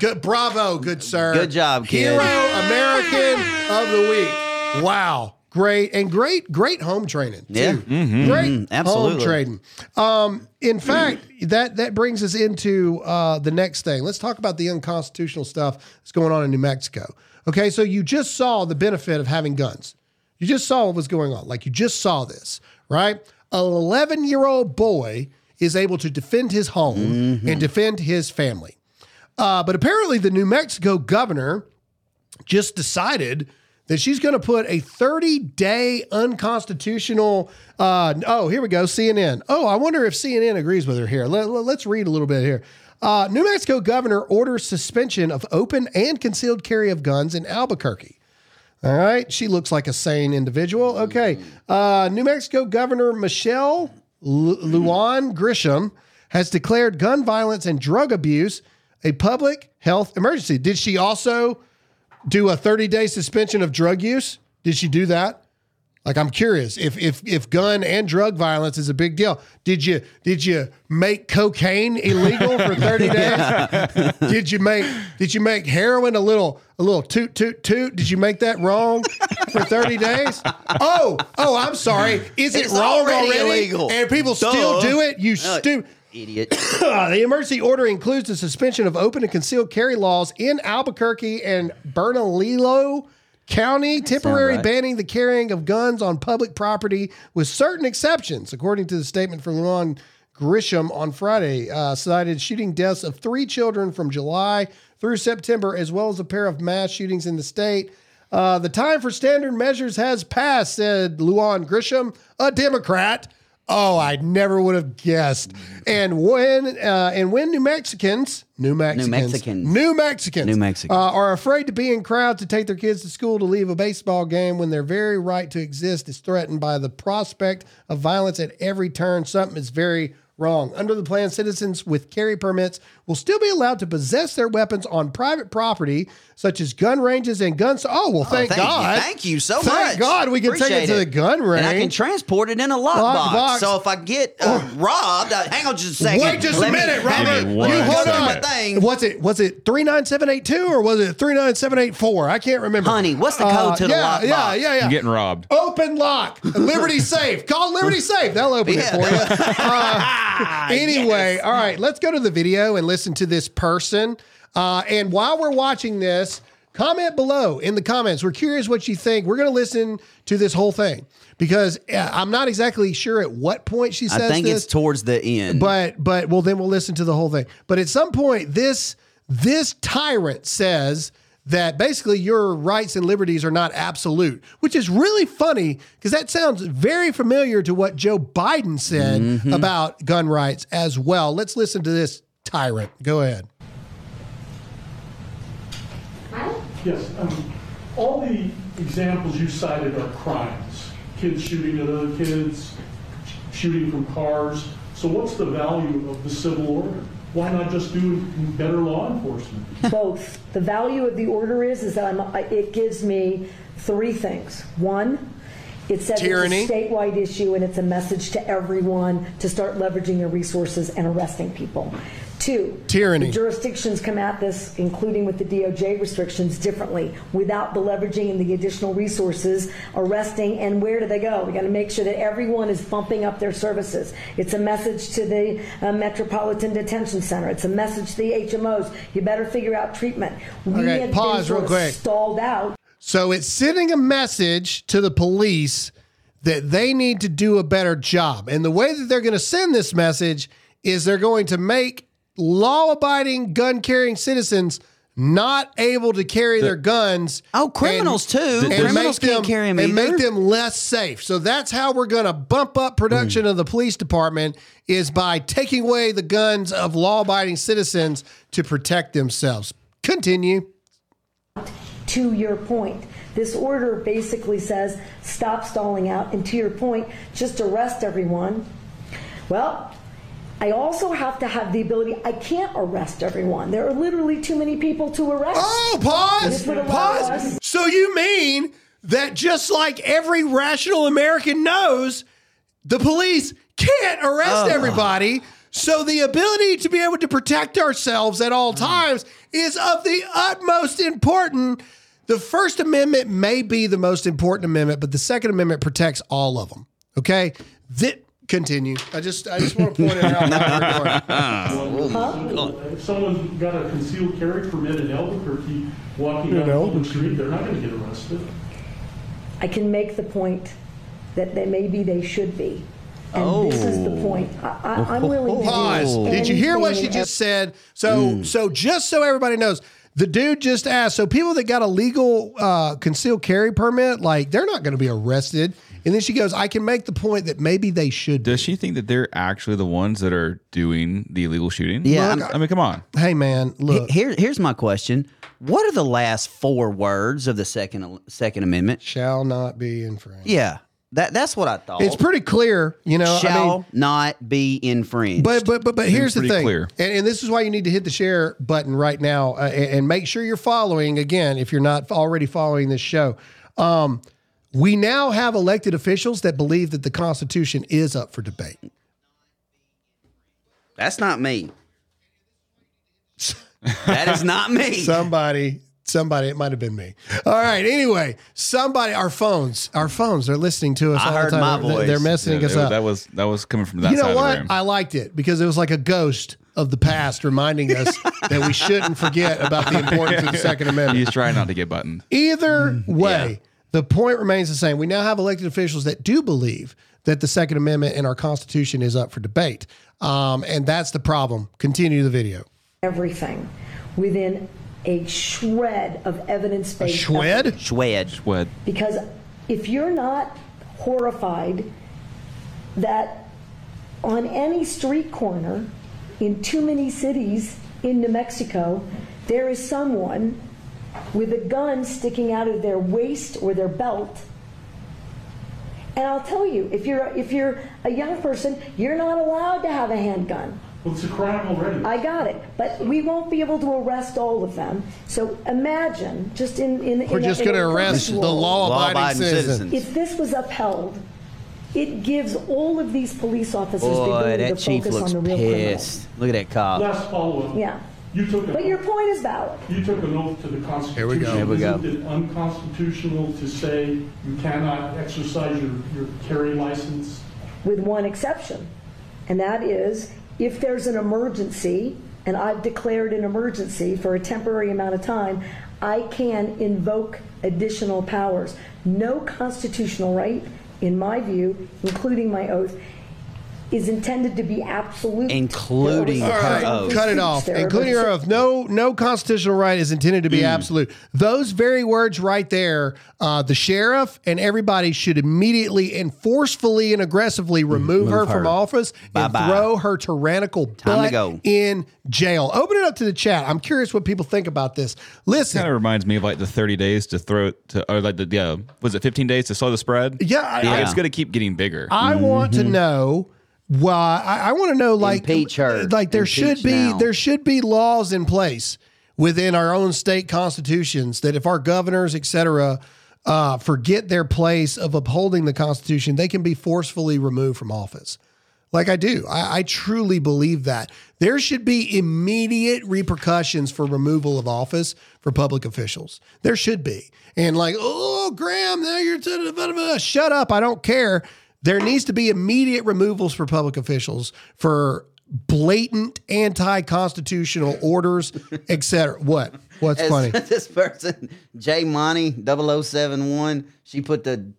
good, bravo, good sir. Good job, kid. Hero American of the week. Wow, great and great, great home training. Too. Yeah. Mm-hmm. Great Mhm. Absolutely. home training. Um, in fact, that that brings us into uh, the next thing. Let's talk about the unconstitutional stuff that's going on in New Mexico. Okay, so you just saw the benefit of having guns. You just saw what was going on. Like you just saw this, right? An 11 year old boy is able to defend his home and defend his family. Uh, but apparently, the New Mexico governor just decided that she's going to put a 30 day unconstitutional. Uh, oh, here we go. CNN. Oh, I wonder if CNN agrees with her here. Let, us read a little bit here. Uh, New Mexico governor orders suspension of open and concealed carry of guns in Albuquerque. All right. She looks like a sane individual. Okay. Uh, New Mexico Governor Michelle Lu- Lujan Grisham has declared gun violence and drug abuse a public health emergency. Did she also do a 30 day suspension of drug use? Did she do that? Like I'm curious if if if gun and drug violence is a big deal. Did you did you make cocaine illegal for 30 days? did you make did you make heroin a little a little toot toot toot? Did you make that wrong for 30 days? Oh, oh, I'm sorry. Is it It's wrong already illegal. And people still do it? You Uh, stupid. Idiot. the emergency order includes the suspension of open and concealed carry laws in Albuquerque and Bernalillo County, temporary right. banning the carrying of guns on public property with certain exceptions, according to the statement from Lujan Grisham on Friday, uh, cited shooting deaths of three children from July through September, as well as a pair of mass shootings in the state. Uh, the time for standard measures has passed, said Lujan Grisham, a Democrat. Oh, I never would have guessed. And when uh, and when New Mexicans, New Mexicans, Mexicans. New Mexicans, New Mexicans. uh, are afraid to be in crowds to take their kids to school to leave a baseball game when their very right to exist is threatened by the prospect of violence at every turn. Something is very wrong. Under the plan, citizens with carry permits will still be allowed to possess their weapons on private property, such as gun ranges and guns. Oh well, thank, thank God. You. Thank you so Thank much. Thank God we can take it to the gun range. And I can transport it in a lockbox. Lockbox. So if I get uh, robbed, uh, hang on just a second. Wait just Let a minute, let me- Robert. me you hold second. on. my thing. Was it was it three nine seven eight two or was it three nine seven eight four? I can't remember. Honey, what's the code Uh, to the yeah, lockbox? Yeah, yeah, yeah. I'm getting robbed. Open lock, Liberty Safe. Call Liberty Safe. They'll open Yeah. it for you. Uh, anyway, all right, let's go to the video and listen to this person. Uh, and while we're watching this, comment below in the comments. We're curious what you think. We're going to listen to this whole thing because I'm not exactly sure at what point she says I think this. it's towards the end. But but well then we'll listen to the whole thing. But at some point this this tyrant says that basically your rights and liberties are not absolute, which is really funny because that sounds very familiar to what Joe Biden said Mm-hmm. about gun rights as well. Let's listen to this tyrant. Go ahead. Yes, um, all the examples you cited are crimes. Kids shooting at other kids, shooting from cars. So what's the value of the civil order? Why not just do better law enforcement? both. The value of the order is, is that I'm, it gives me three things. One, it says Tyranny. it's a statewide issue and it's a message to everyone to start leveraging their resources and arresting people. Two, Tyranny. the jurisdictions come at this, including with the DOJ restrictions, differently. Without the leveraging and the additional resources, arresting, and where do they go? We got to make sure that everyone is bumping up their services. It's a message to the uh, Metropolitan Detention Center. It's a message to the HMOs. You better figure out treatment. We Okay, have pause been real quick. Stalled out. So it's sending a message to the police that they need to do a better job. And the way that they're going to send this message is they're going to make law abiding gun carrying citizens not able to carry their guns. Oh, criminals too. and Criminals make can't carry them, carry 'em and make them less safe. So that's how we're going to bump up production mm. of the police department is by taking away the guns of law-abiding citizens to protect themselves. Continue. to your point. This order basically says stop stalling out, and to your point, just arrest everyone. Well, I also have to have the ability, I can't arrest everyone. There are literally too many people to arrest. Oh, pause. This would allow Pause. us- So you mean that just like every rational American knows, the police can't arrest Ugh. everybody. So the ability to be able to protect ourselves at all hmm. times is of the utmost important. The First Amendment may be the most important amendment, but the Second Amendment protects all of them. Okay, that continue. I just I just want to point it out. how. If someone's got a concealed carry permit in Albuquerque, walking down a Albuquerque. street, they're not going to get arrested. I can make the point that they maybe they should be. And this is the point. I, I, I'm willing to do Pause. Did you hear what she anything just said? So, so just so everybody knows, the dude just asked. So people that got a legal uh, concealed carry permit, like they're not going to be arrested. And then she goes, "I can make the point that maybe they should." Does she think that they're actually the ones that are doing the illegal shooting? Yeah, Look, I'm- mean, come on. Hey, man, look. Here, here's my question: What are the last four words of the second Second Amendment? Shall not be infringed. Yeah, that that's what I thought. It's pretty clear, you know. I Shall mean, not be infringed. But but but but here's the thing, clear. And, and this is why you need to hit the share button right now, uh, and, and make sure you're following. Again, if you're not already following this show, um, we now have elected officials that believe that the Constitution is up for debate. that's not me. that is not me. Somebody, somebody, it might have been me. All right. Anyway, somebody, our phones, our phones, they're listening to us I all heard the my time. They're- voice. They're messing Yeah, us that, up. that was that was coming from that you side know of the what? room. I liked it because it was like a ghost of the past reminding us that we shouldn't forget about the importance of the Second Amendment. He's trying not to get buttoned. Either mm-hmm. way, the point remains the same. We now have elected officials that do believe that the Second Amendment in our Constitution is up for debate. Um, and that's the problem. Continue the video. everything within a shred of evidence based. Shwed? Shwed. Shwed. Because if you're not horrified that on any street corner in too many cities in New Mexico, there is someone with a gun sticking out of their waist or their belt. And I'll tell you, if you're if you're a young person, you're not allowed to have a handgun. Well, it's a crime already. I got it, but we won't be able to arrest all of them. So imagine, just in in We're in just going to arrest perfect the law abiding Law-abiding citizen. citizens. If this was upheld, it gives all of these police officers the ability to focus on the real pissed. Look at that cop. Last follow-up. Yeah, You took a, but your point is valid. you took an oath to the Constitution. Here we go. Here we go. Isn't it unconstitutional to say you cannot exercise your, your carry license? with one exception, and that is if there's an emergency, and I've declared an emergency for a temporary amount of time, I can invoke additional powers. No constitutional right, in my view, including my oath, is intended to be absolute. Including There her some oath. Cut it off, there, including her oath. No, no constitutional right is intended to Mm. be absolute. Those very words right there, uh, the sheriff and everybody should immediately and forcefully and aggressively remove her, from her. office and Bye-bye. throw her tyrannical Time to butt go. in jail. Open it up to the chat. I'm curious what people think about this. Listen, Kind of reminds me of like the 30 days to throw it to, or like the, yeah, was it 15 days to slow the spread? Yeah, I- I- it's going to keep getting bigger. I want to know why. I, I want to know, like, Impeach her. like there Impeach should be now. there should be laws in place within our own state constitutions that if our governors, et cetera, uh, forget their place of upholding the Constitution, they can be forcefully removed from office. Like I do. I, I truly believe that. There should be immediate repercussions for removal of office for public officials. There should be. And like, oh, Graham, now you're to the blah, blah, blah." shut up. I don't care. There needs to be immediate removals for public officials for blatant anti-constitutional orders, et cetera. What? What's As funny? this person, J Money 0071, she put the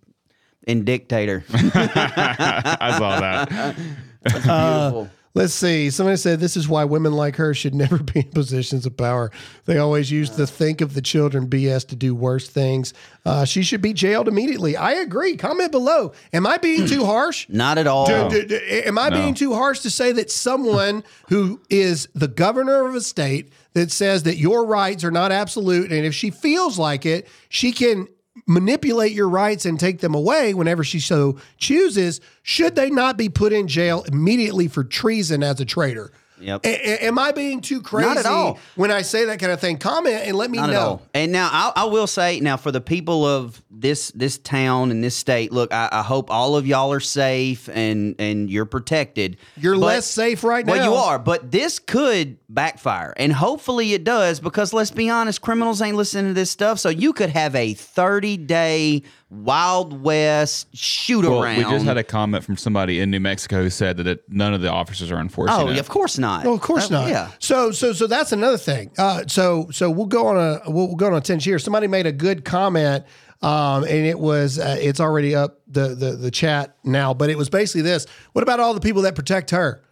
in Dictator. I saw that. That's Uh, let's see. Somebody said this is why women like her should never be in positions of power. They always use the think of the children BS to do worse things. Uh, she should be jailed immediately. I agree. Comment below. Am I being too harsh? Not at all. Do- do- do- am I No. being too harsh to say that someone who is the governor of a state that says that your rights are not absolute, and if she feels like it, she can manipulate your rights and take them away whenever she so chooses? Should they not be put in jail immediately for treason as a traitor? Yep. A- a- am I being too crazy Not at all. when I say that kind of thing? Comment and let me Not know. And now I, I will say now for the people of this this town and this state, look, I, I hope all of y'all are safe and and you're protected. You're But- less safe right now. Well, you are, but this could backfire, and hopefully it does because let's be honest, criminals ain't listening to this stuff. So you could have a 30 day Wild West shoot Well, around. we just had a comment from somebody in New Mexico who said that it, none of the officers are enforcing Oh, it. of course not. No, of course Uh, not. Yeah. So so so that's another thing. Uh, so so we'll go on a we'll, we'll go on a ten here. Somebody made a good comment, um, and it was uh, it's already up the, the the chat now. But it was basically this: What about all the people that protect her?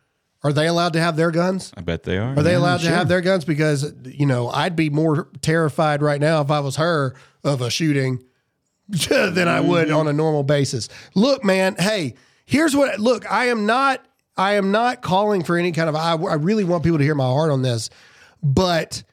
Are they allowed to have their guns? I bet they are. Are they Yeah, allowed to have their guns? Because you know, I'd be more terrified right now if I was her of a shooting than I would Mm-hmm. on a normal basis. Look, man, hey, here's what look, I am not I am not calling for any kind of I, I really want people to hear my heart on this, but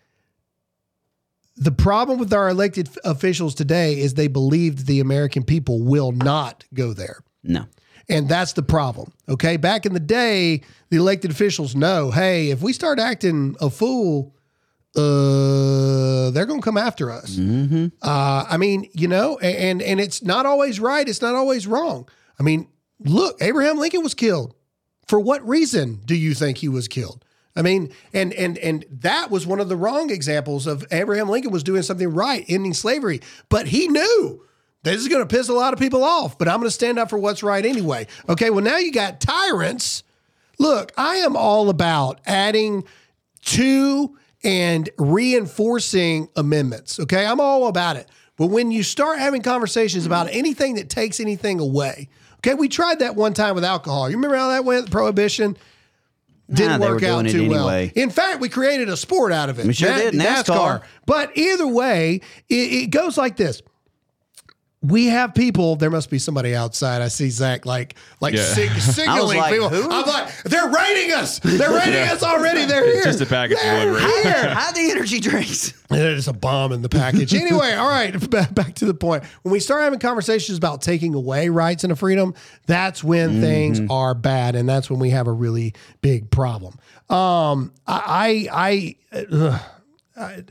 the problem with our elected officials today is they believe that the American people will not go there. No. And that's the problem. Okay. Back in the day, the elected officials know, hey, if we start acting a fool, uh, they're going to come after us. Mm-hmm. Uh, I mean, you know, and and it's not always right. It's not always wrong. I mean, look, Abraham Lincoln was killed. For what reason do you think he was killed? I mean, and and and that was one of the wrong examples of Abraham Lincoln was doing something right, ending slavery, but he knew this is going to piss a lot of people off. But I'm going to stand up for what's right anyway. Okay, well now you got tyrants. Look, I am all about adding to and reinforcing amendments. Okay, I'm all about it. But when you start having conversations about anything that takes anything away, okay, we tried that one time with alcohol. You remember how that went? Prohibition didn't Nah, work out too well. In fact, we created a sport out of it. We sure did, NASCAR. But either way, it, it goes like this. We have people. There must be somebody outside. I see Zach like like Yeah. sig- signaling like, people. who? I'm like, they're raiding us. They're raiding Yeah. us already. They're here. It's just a package They're delivery. here. Hide the energy drinks. There's a bomb in the package. anyway, all right, back, back to the point. When we start having conversations about taking away rights and a freedom, that's when things are bad, and that's when we have a really big problem. Um, I, I, I ugh, I-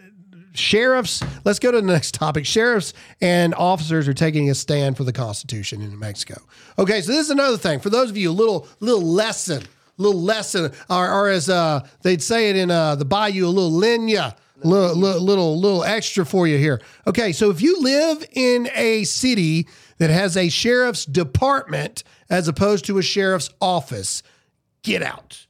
sheriffs. Let's go to the next topic. Sheriffs and officers are taking a stand for the Constitution in New Mexico. Okay, so this is another thing for those of you. A little, little lesson, little lesson, or, or as uh, they'd say it in uh, the Bayou, a little lagniappe. Little, little, little, little extra for you here. Okay, so if you live in a city that has a sheriff's department as opposed to a sheriff's office, get out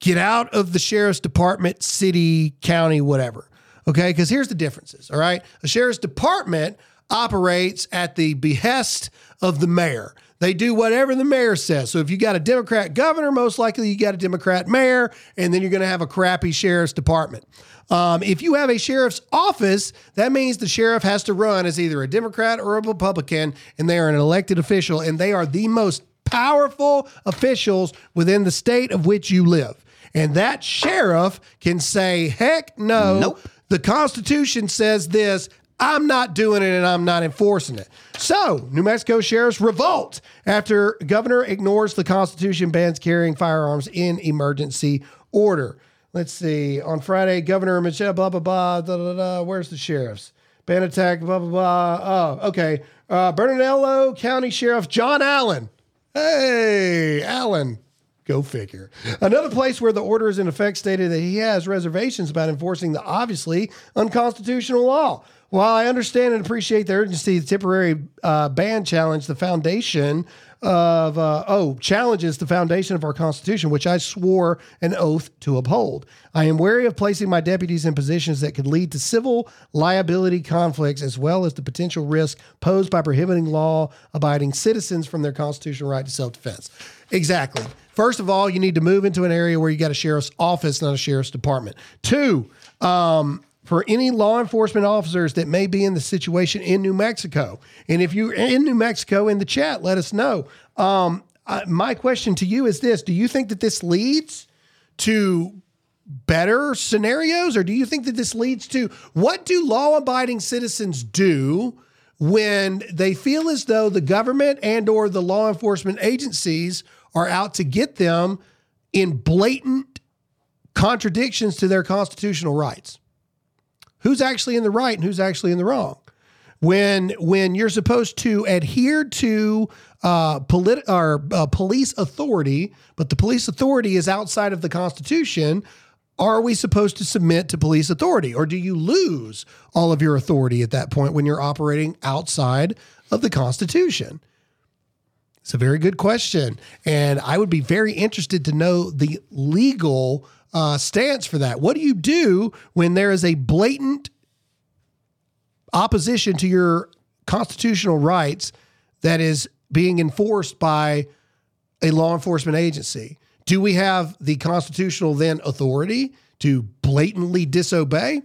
get out of the sheriff's department, city, county, whatever. Okay, because here's the differences. All right, a sheriff's department operates at the behest of the mayor. They do whatever the mayor says. So if you got a Democrat governor, most likely you got a Democrat mayor, and then you're going to have a crappy sheriff's department. Um, if you have a sheriff's office, that means the sheriff has to run as either a Democrat or a Republican, and they are an elected official, and they are the most powerful officials within the state of which you live. And that sheriff can say, heck no, Nope. The Constitution says this. I'm not doing it and I'm not enforcing it. So, New Mexico sheriffs revolt after governor ignores the Constitution bans carrying firearms in emergency order. Let's see. On Friday, Governor Michelle, blah, blah, blah, da, da, da. Where's the sheriffs? Ban attack, blah, blah, blah. Oh, okay. Uh, Bernalillo County Sheriff John Allen. Hey, Allen. Go figure. Another place where the order is in effect stated that he has reservations about enforcing the obviously unconstitutional law. while I understand and appreciate the urgency the temporary uh, ban challenge, the foundation of, uh, oh, challenges the foundation of our Constitution, which I swore an oath to uphold. I am wary of placing my deputies in positions that could lead to civil liability conflicts as well as the potential risk posed by prohibiting law abiding citizens from their constitutional right to self defense. Exactly. First of all, you need to move into an area where you got a sheriff's office, not a sheriff's department. Two, um, for any law enforcement officers that may be in the situation in New Mexico, and if you're in New Mexico in the chat, let us know. Um, uh, my question to you is this: Do you think that this leads to better scenarios, or do you think that this leads to what do law-abiding citizens do? when they feel as though the government and or the law enforcement agencies are out to get them in blatant contradictions to their constitutional rights. Who's actually in the right and who's actually in the wrong? When when you're supposed to adhere to uh, polit- or uh, police authority, but the police authority is outside of the Constitution, are we supposed to submit to police authority or do you lose all of your authority at that point when you're operating outside of the Constitution? It's a very good question. And I would be very interested to know the legal uh, stance for that. What do you do when there is a blatant opposition to your constitutional rights that is being enforced by a law enforcement agency? Do we have the constitutional then authority to blatantly disobey?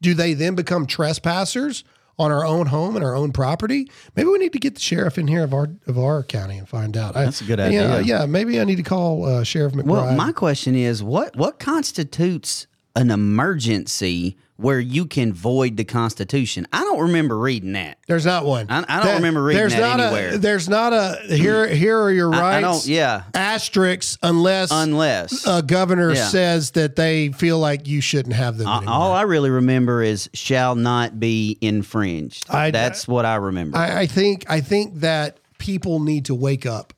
Do they then become trespassers on our own home and our own property? Maybe we need to get the sheriff in here of our of our county and find out. That's a good Yeah, idea. yeah. Maybe I need to call uh, Sheriff McBride. Well, my question is what what constitutes an emergency where you can void the Constitution? I don't remember reading that. There's not one. I, I don't There- remember reading there's that not anywhere. A, there's not a here. Here are your I- rights. I don't- yeah. Asterisks unless Unless. a governor Yeah. says that they feel like you shouldn't have them. Anymore. all I really remember is shall not be infringed. I- That's what I remember. I, I think I think that people need to wake up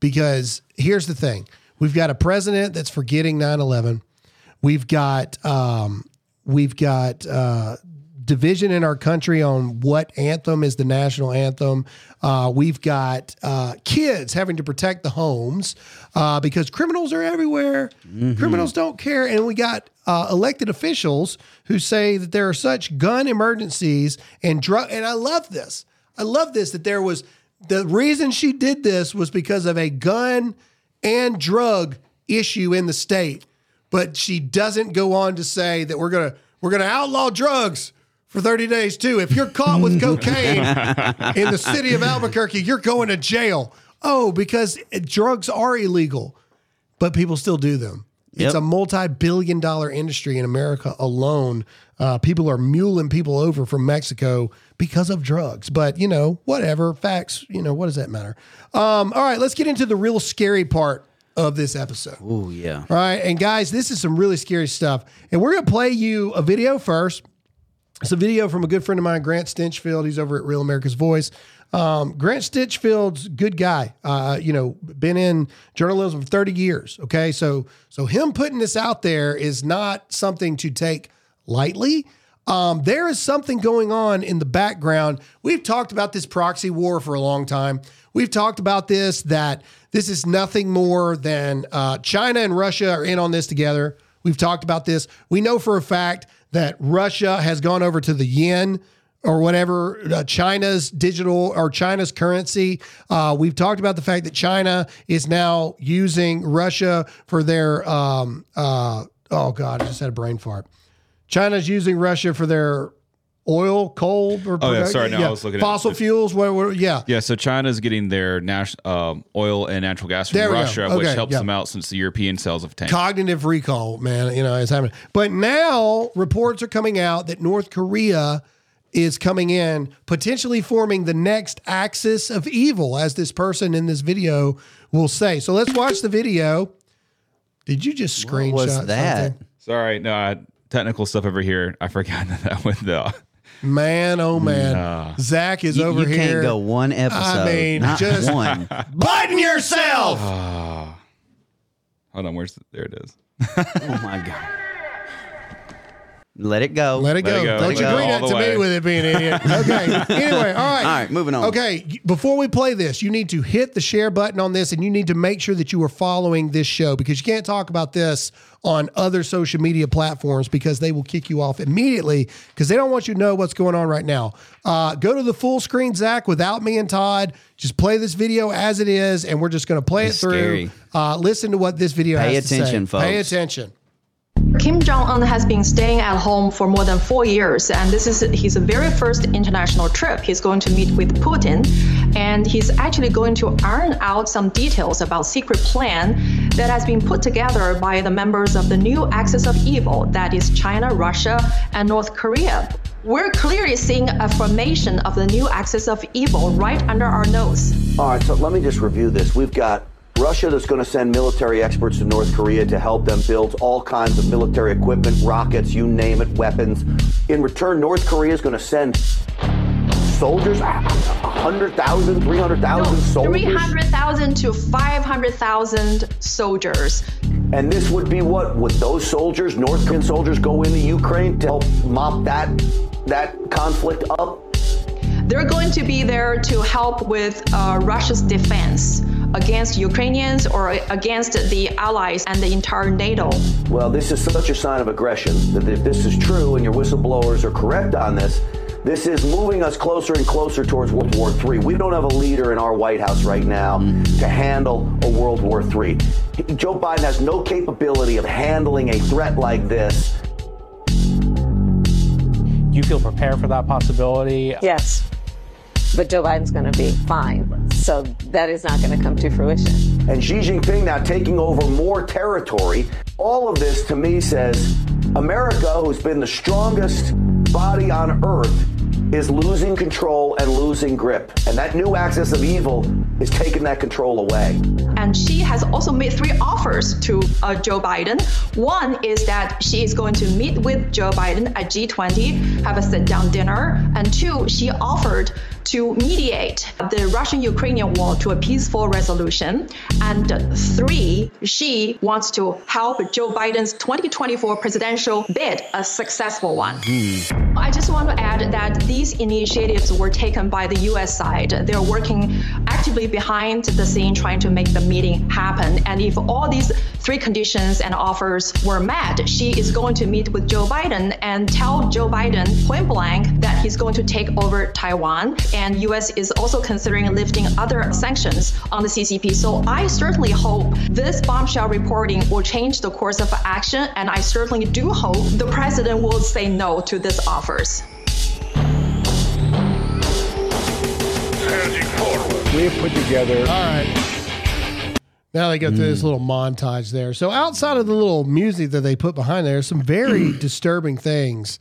because here's the thing: we've got a president that's forgetting 9/11. We've got um, we've got uh, division in our country on what anthem is the national anthem. Uh, we've got uh, kids having to protect the homes uh, because criminals are everywhere. Criminals don't care, and we got uh, elected officials who say that there are such gun emergencies and drug. And I love this. I love this that there was the reason she did this was because of a gun and drug issue in the state, but she doesn't go on to say that we're gonna we're gonna outlaw drugs for 30 days too. If you're caught with cocaine in the city of Albuquerque, you're going to jail. Oh, because drugs are illegal, but people still do them. It's a multi-billion dollar industry in America alone. Uh, people are muling people over from Mexico because of drugs. But you know, whatever facts. You know, what does that matter? Um, all right, let's get into the real scary part of this episode. Oh yeah. All right, and guys, this is some really scary stuff, and we're gonna play you a video first. It's a video from a good friend of mine, Grant Stinchfield. He's over at Real America's Voice. Um, Grant Stinchfield's good guy. Uh, you know, been in journalism for 30 years. Okay. So, so him putting this out there is not something to take lightly. Um, there is something going on in the background. We've talked about this proxy war for a long time. We've talked about this, that this is nothing more than uh, China and Russia are in on this together. We've talked about this. We know for a fact that Russia has gone over to the yen or whatever, uh, China's digital or China's currency. Uh, we've talked about the fact that China is now using Russia for their, um, uh, oh God, I just had a brain fart. China's using Russia for their oil, coal, or Oh, yeah, sorry, no, I was looking at- fossil fuels. Where, where, yeah, Yeah, so China's getting their national um, oil and natural gas from There we go. Russia, which helps yeah. them out since the European sales of tanked. cognitive recall, man, you know, is happening. But now reports are coming out that North Korea is coming in, potentially forming the next axis of evil, as this person in this video will say. So let's watch the video. Did you just screenshot was that? something? Sorry, no, I, technical stuff over here. I forgot that with the. Man, oh man, Nah. Zach is You, over you here. can't go one episode. I mean, not just one. button yourself. Ah. Hold on, where's the, there it is. Oh my god. Let it go. Let it go. Let it go. Don't Let you it go bring all that the to me with it being an idiot. Okay. anyway, all right. All right, moving on. Okay. Before we play this, you need to hit the share button on this and you need to make sure that you are following this show because you can't talk about this on other social media platforms because they will kick you off immediately because they don't want you to know what's going on right now. Uh, go to the full screen, Zach, without me and Todd. Just play this video as it is, and we're just going to play It's it through. scary. Uh, listen to what this video Pay has to say. attention, folks. Pay attention. Kim Jong un has been staying at home for more than four years, and this is his very first international trip. He's going to meet with Putin, and he's actually going to iron out some details about secret plan that has been put together by the members of the new axis of evil, that is China, Russia, and North Korea. We're clearly seeing a formation of the new axis of evil right under our nose. All right, so let me just review this. We've got Russia that's going to send military experts to North Korea to help them build all kinds of military equipment, rockets, you name it, weapons. In return, North Korea is going to send soldiers, 100,000, 300,000 soldiers. 300,000 to 500,000 soldiers. And this would be what? Would those soldiers, North Korean soldiers, go into Ukraine to help mop that that conflict up? They're going to be there to help with uh, Russia's defense against Ukrainians or against the allies and the entire NATO. Well, this is such a sign of aggression that if this is true and your whistleblowers are correct on this, this is moving us closer and closer towards World War III. We don't have a leader in our White House right now to handle a World War III. Joe Biden has no capability of handling a threat like this. Do you feel prepared for that possibility? Yes. But Joe Biden's going to be fine. So that is not going to come to fruition. And Xi Jinping now taking over more territory. All of this to me says America, who's been the strongest body on earth, is losing control and losing grip. And that new axis of evil is taking that control away. And Xi has also made three offers to uh, Joe Biden. One is that Xi is going to meet with Joe Biden at G20, have a sit down dinner. And two, Xi offered to mediate the Russian Ukrainian war to a peaceful resolution. And three, Xi wants to help Joe Biden's 2024 presidential bid a successful one. I just want to add that these initiatives were taken by the US side. They're working actively behind the scene trying to make the meeting happen. And if all these three conditions and offers were met, Xi is going to meet with Joe Biden and tell Joe Biden point blank that he's going to take over Taiwan. And US is also considering lifting other sanctions on the CCP. So I certainly hope this bombshell reporting will change the course of action. And I certainly do hope the president will say no to these offers. We put together. All right. Now they go through this little montage there. So outside of the little music that they put behind there, some very disturbing things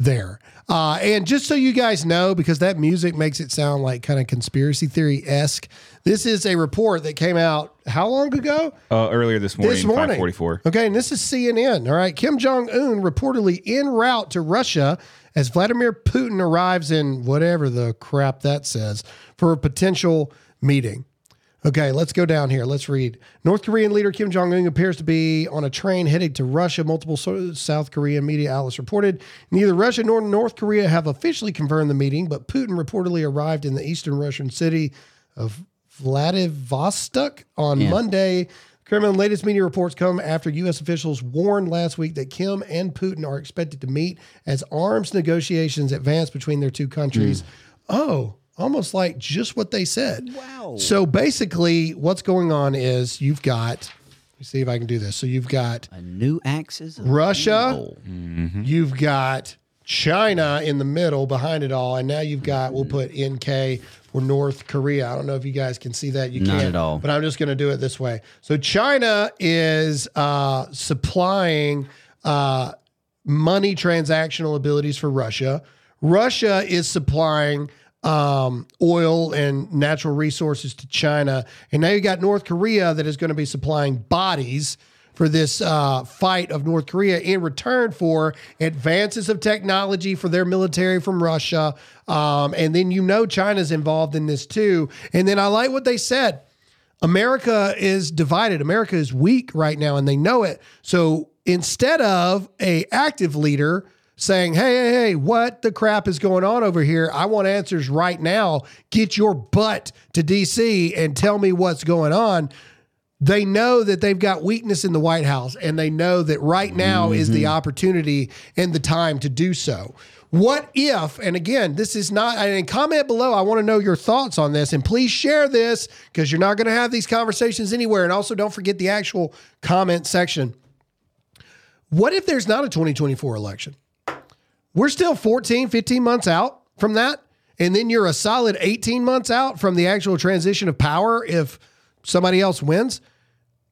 there. Uh, and just so you guys know, because that music makes it sound like kind of conspiracy theory esque, this is a report that came out how long ago? Uh, earlier this morning, This morning. 544. Okay, and this is CNN. All right, Kim Jong Un reportedly en route to Russia as Vladimir Putin arrives in whatever the crap that says for a potential meeting. Okay, let's go down here. Let's read. North Korean leader Kim Jong Un appears to be on a train heading to Russia. Multiple South Korean media outlets reported neither Russia nor North Korea have officially confirmed the meeting, but Putin reportedly arrived in the eastern Russian city of Vladivostok on Yeah. Monday. Kremlin latest media reports come after U.S. officials warned last week that Kim and Putin are expected to meet as arms negotiations advance between their two countries. Hmm. Oh, almost like just what they said. Wow. So basically, what's going on is you've got, let me see if I can do this. So you've got a new axis of Russia, Mm-hmm. you've got China in the middle behind it all, and now you've got we'll put NK for North Korea. I don't know if you guys can see that. You Not can't at all. but I'm just going to do it this way. So China is uh, supplying uh, money transactional abilities for Russia. Russia is supplying um, oil and natural resources to China, and now you got North Korea that is going to be supplying bodies for this uh, fight of North Korea in return for advances of technology for their military from Russia. Um, and then you know China's involved in this too. And then I like what they said. America is divided. America is weak right now, and they know it. So instead of a active leader saying, hey, hey, hey, what the crap is going on over here? I want answers right now. Get your butt to DC and tell me what's going on. They know that they've got weakness in the White House, and they know that right now is the mm-hmm. opportunity and the time to do so. What if, and again, this is not, and comment below, I want to know your thoughts on this, and please share this because you're not going to have these conversations anywhere. And also, don't forget the actual comment section. What if there's not a 2024 election? We're still 14, 15 months out from that. And then you're a solid 18 months out from the actual transition of power if somebody else wins.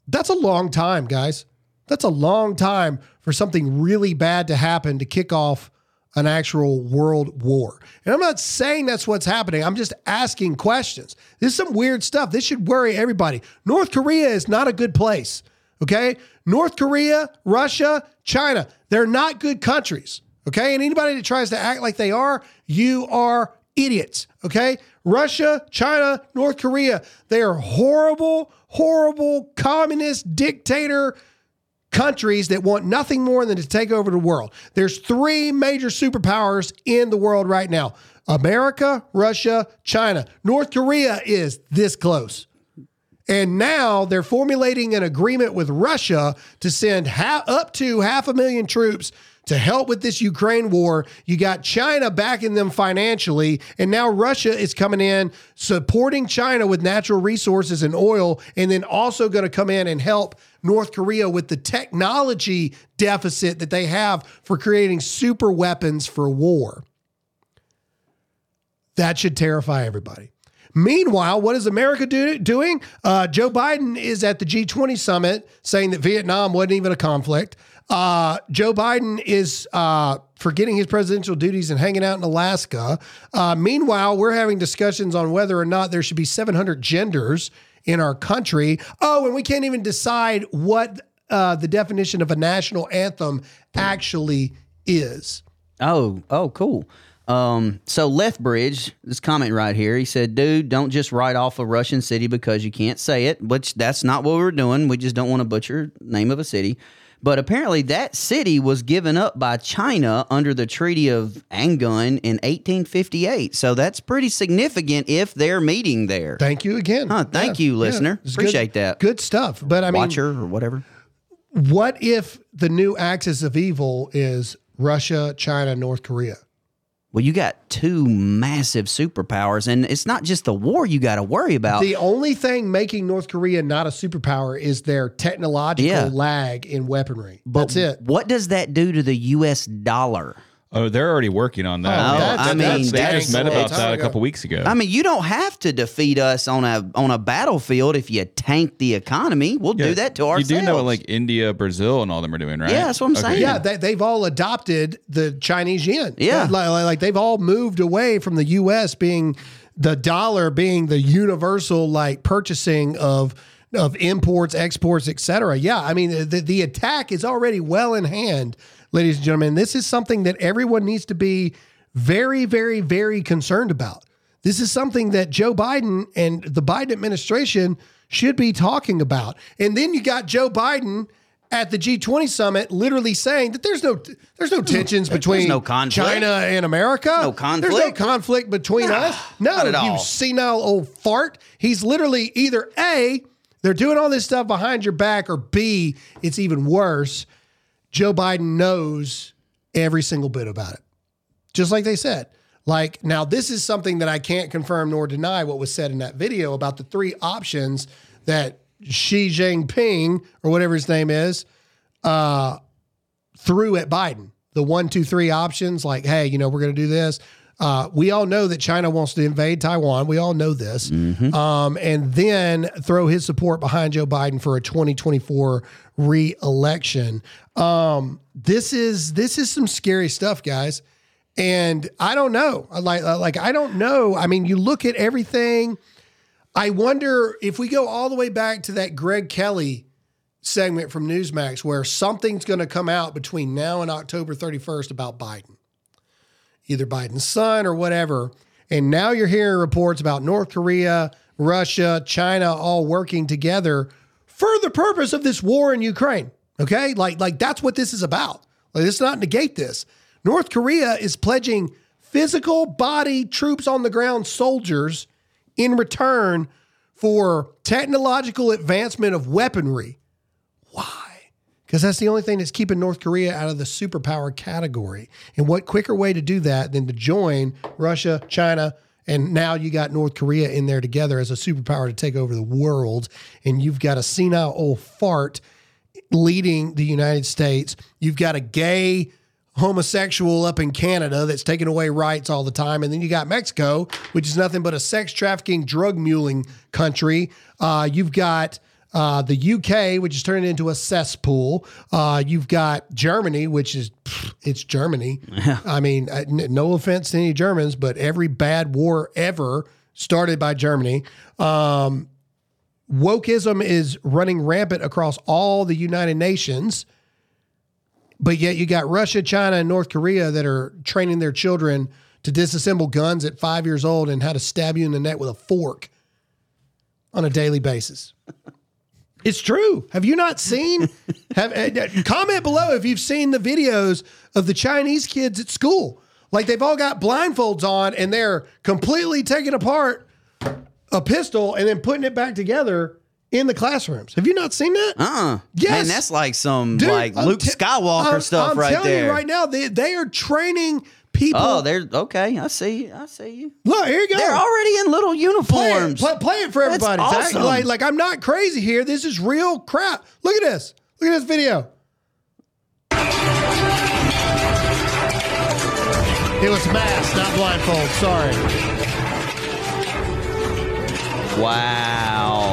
That's a long time, guys. That's a long time for something really bad to happen to kick off an actual world war. And I'm not saying that's what's happening. I'm just asking questions. This is some weird stuff. This should worry everybody. North Korea is not a good place. Okay? North Korea, Russia, China, they're not good countries. Okay? And anybody that tries to act like they are, you are idiots. Okay? Russia, China, North Korea, they are horrible, horrible communist dictator countries that want nothing more than to take over the world. There's three major superpowers in the world right now America, Russia, China. North Korea is this close. And now they're formulating an agreement with Russia to send ha- up to half a million troops to help with this Ukraine war. You got China backing them financially, and now Russia is coming in supporting China with natural resources and oil, and then also going to come in and help North Korea with the technology deficit that they have for creating super weapons for war. That should terrify everybody. Meanwhile, what is America do, doing? Uh, Joe Biden is at the G20 summit saying that Vietnam wasn't even a conflict. Uh, Joe Biden is uh, forgetting his presidential duties and hanging out in Alaska. Uh, meanwhile, we're having discussions on whether or not there should be 700 genders in our country. Oh, and we can't even decide what uh, the definition of a national anthem actually is. Oh, oh, cool. Um, so Lethbridge, this comment right here, he said, "Dude, don't just write off a Russian city because you can't say it." Which that's not what we're doing. We just don't want to butcher name of a city. But apparently, that city was given up by China under the Treaty of Aigun in 1858. So that's pretty significant if they're meeting there. Thank you again. Huh, thank Yeah, you, listener. It's Appreciate good, that. Good stuff. But I mean, Watcher or whatever. what if the new axis of evil is Russia, China, North Korea? Well, you got two massive superpowers, and it's not just the war you got to worry about. The only thing making North Korea not a superpower is their technological Yeah. lag in weaponry. But That's it. What does that do to the U.S. dollar? Oh, they're already working on that. Oh, that's- I mean, they just met about that a couple weeks ago. I mean, you don't have to defeat us on a on a battlefield if you tank the economy. We'll Yeah, do that to ourselves. You do know what like India, Brazil, and all them are doing, right? Yeah, that's what I'm saying. Yeah, they, they've all adopted the Chinese yen. Yeah. Like, like, like they've all moved away from the U.S. being the dollar being the universal like purchasing of of imports, exports, etc. Yeah, I mean the, the attack is already well in hand, ladies and gentlemen. This is something that everyone needs to be very, very, very concerned about. This is something that Joe Biden and the Biden administration should be talking about. And then you got Joe Biden at the G20 summit literally saying that there's no there's no tensions between no. China and America. No conflict. There's no conflict. between us. No, not at you all. senile old fart. He's literally either A, they're doing all this stuff behind your back, or B, it's even worse. Joe Biden knows every single bit about it. Just like they said. Like, now this is something that I can't confirm nor deny what was said in that video about the three options that Xi Jinping, or whatever his name is, uh, threw at Biden. The one, two, three options, like, hey, you know, we're going to do this. Uh, we all know that China wants to invade Taiwan. We all know this. Um, and then throw his support behind Joe Biden for a 2024 re-election. Um, this is this is some scary stuff, guys. And I don't know. Like like I don't know. I mean, you look at everything. I wonder if we go all the way back to that Greg Kelly segment from Newsmax where something's going to come out between now and October 31st about Biden, either Biden's son or whatever. And now you're hearing reports about North Korea, Russia, China all working together for the purpose of this war in Ukraine. Okay? Like, like that's what this is about. Like, let's not negate this. North Korea is pledging physical body troops on the ground soldiers in return for technological advancement of weaponry. Why? Because that's the only thing that's keeping North Korea out of the superpower category. And what quicker way to do that than to join Russia, China, and now you got North Korea in there together as a superpower to take over the world. And you've got a senile old fart leading the United States. You've got a gay homosexual up in Canada that's taking away rights all the time. And then you got Mexico, which is nothing but a sex trafficking, drug muling country. Uh, you've got uh, the UK, which is turning into a cesspool. Uh, you've got Germany, which is pfft, it's Germany. I mean, uh, no offense to any Germans, but every bad war ever started by Germany. Um, wokeism is running rampant across all the United Nations. But yet you got Russia, China, and North Korea that are training their children to disassemble guns at five years old and how to stab you in the neck with a fork on a daily basis. It's true. Have you not seen? Have uh, comment below if you've seen the videos of the Chinese kids at school. Like they've all got blindfolds on and they're completely taking apart a pistol and then putting it back together in the classrooms. Have you not seen that? Uh-uh. Yes. Man, that's like some Dude, like I'm Luke te- Skywalker I'm- stuff I'm right telling there. You right now, they, they are training people. Oh, they're okay. I see. you. I see you. Look, here you go. They're already in little Play it, uniforms. play, play it for everybody. Zach. awesome. Like, like I'm not crazy here. This is real crap. Look at this. Look at this video. It was mask, not blindfold. Sorry. Wow.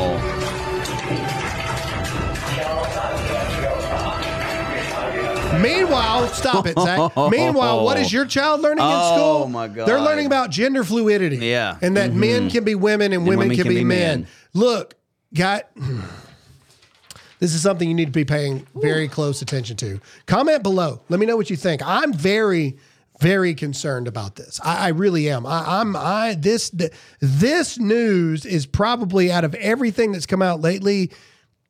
Meanwhile, stop it, Zach. Meanwhile, what is your child learning in Oh, school? my God. They're learning about gender fluidity. Yeah. And that men Mhm. can be women and, women, can, be, men. men. Look, got this is something you need to be paying very close attention to. Comment below. Let me know what you think. I'm very, very concerned about this. I, I really am. I, I'm I this this news is probably out of everything that's come out lately.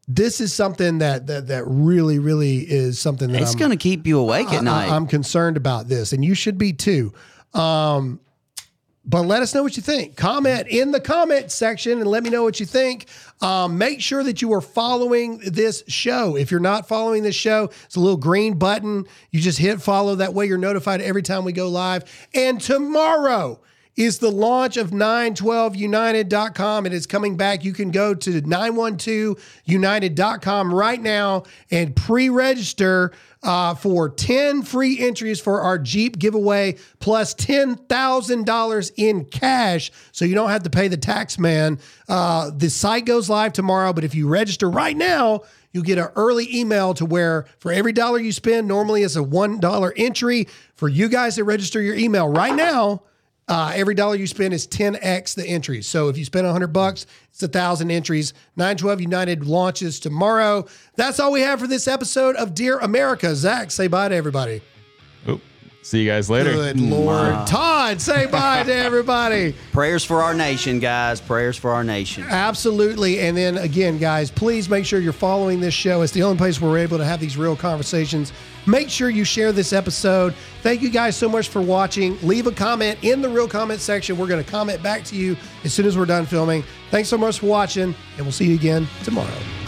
This is something that that, that really, really is something that It's going to keep you awake I- at night. I, am concerned about this, and you should be too. Um, but let us know what you think. Comment in the comment section and let me know what you think. Um, make sure that you are following this show. If you're not following this show, it's a little green button. You just hit follow. That way you're notified every time we go live. And tomorrow is the launch of 912united.com. It is coming back. You can go to 912united.com right now and pre register uh, for 10 free entries for our Jeep giveaway plus $10,000 in cash. So you don't have to pay the tax man. Uh, the site goes live tomorrow, but if you register right now, you'll get an early email to where for every dollar you spend, normally it's a $1 entry. For you guys that register your email right now, uh, every dollar you spend is 10x the entries. So if you spend 100 bucks, it's a thousand entries. 912 United launches tomorrow. That's all we have for this episode of Dear America. Zach, say bye to everybody. See you guys later. Good Lord. Todd, say bye to everybody. Prayers for our nation, guys. Prayers for our nation. Absolutely. And then again, guys, please make sure you're following this show. It's the only place where we're able to have these real conversations. Make sure you share this episode. Thank you guys so much for watching. Leave a comment in the real comment section. We're going to comment back to you as soon as we're done filming. Thanks so much for watching, and we'll see you again tomorrow.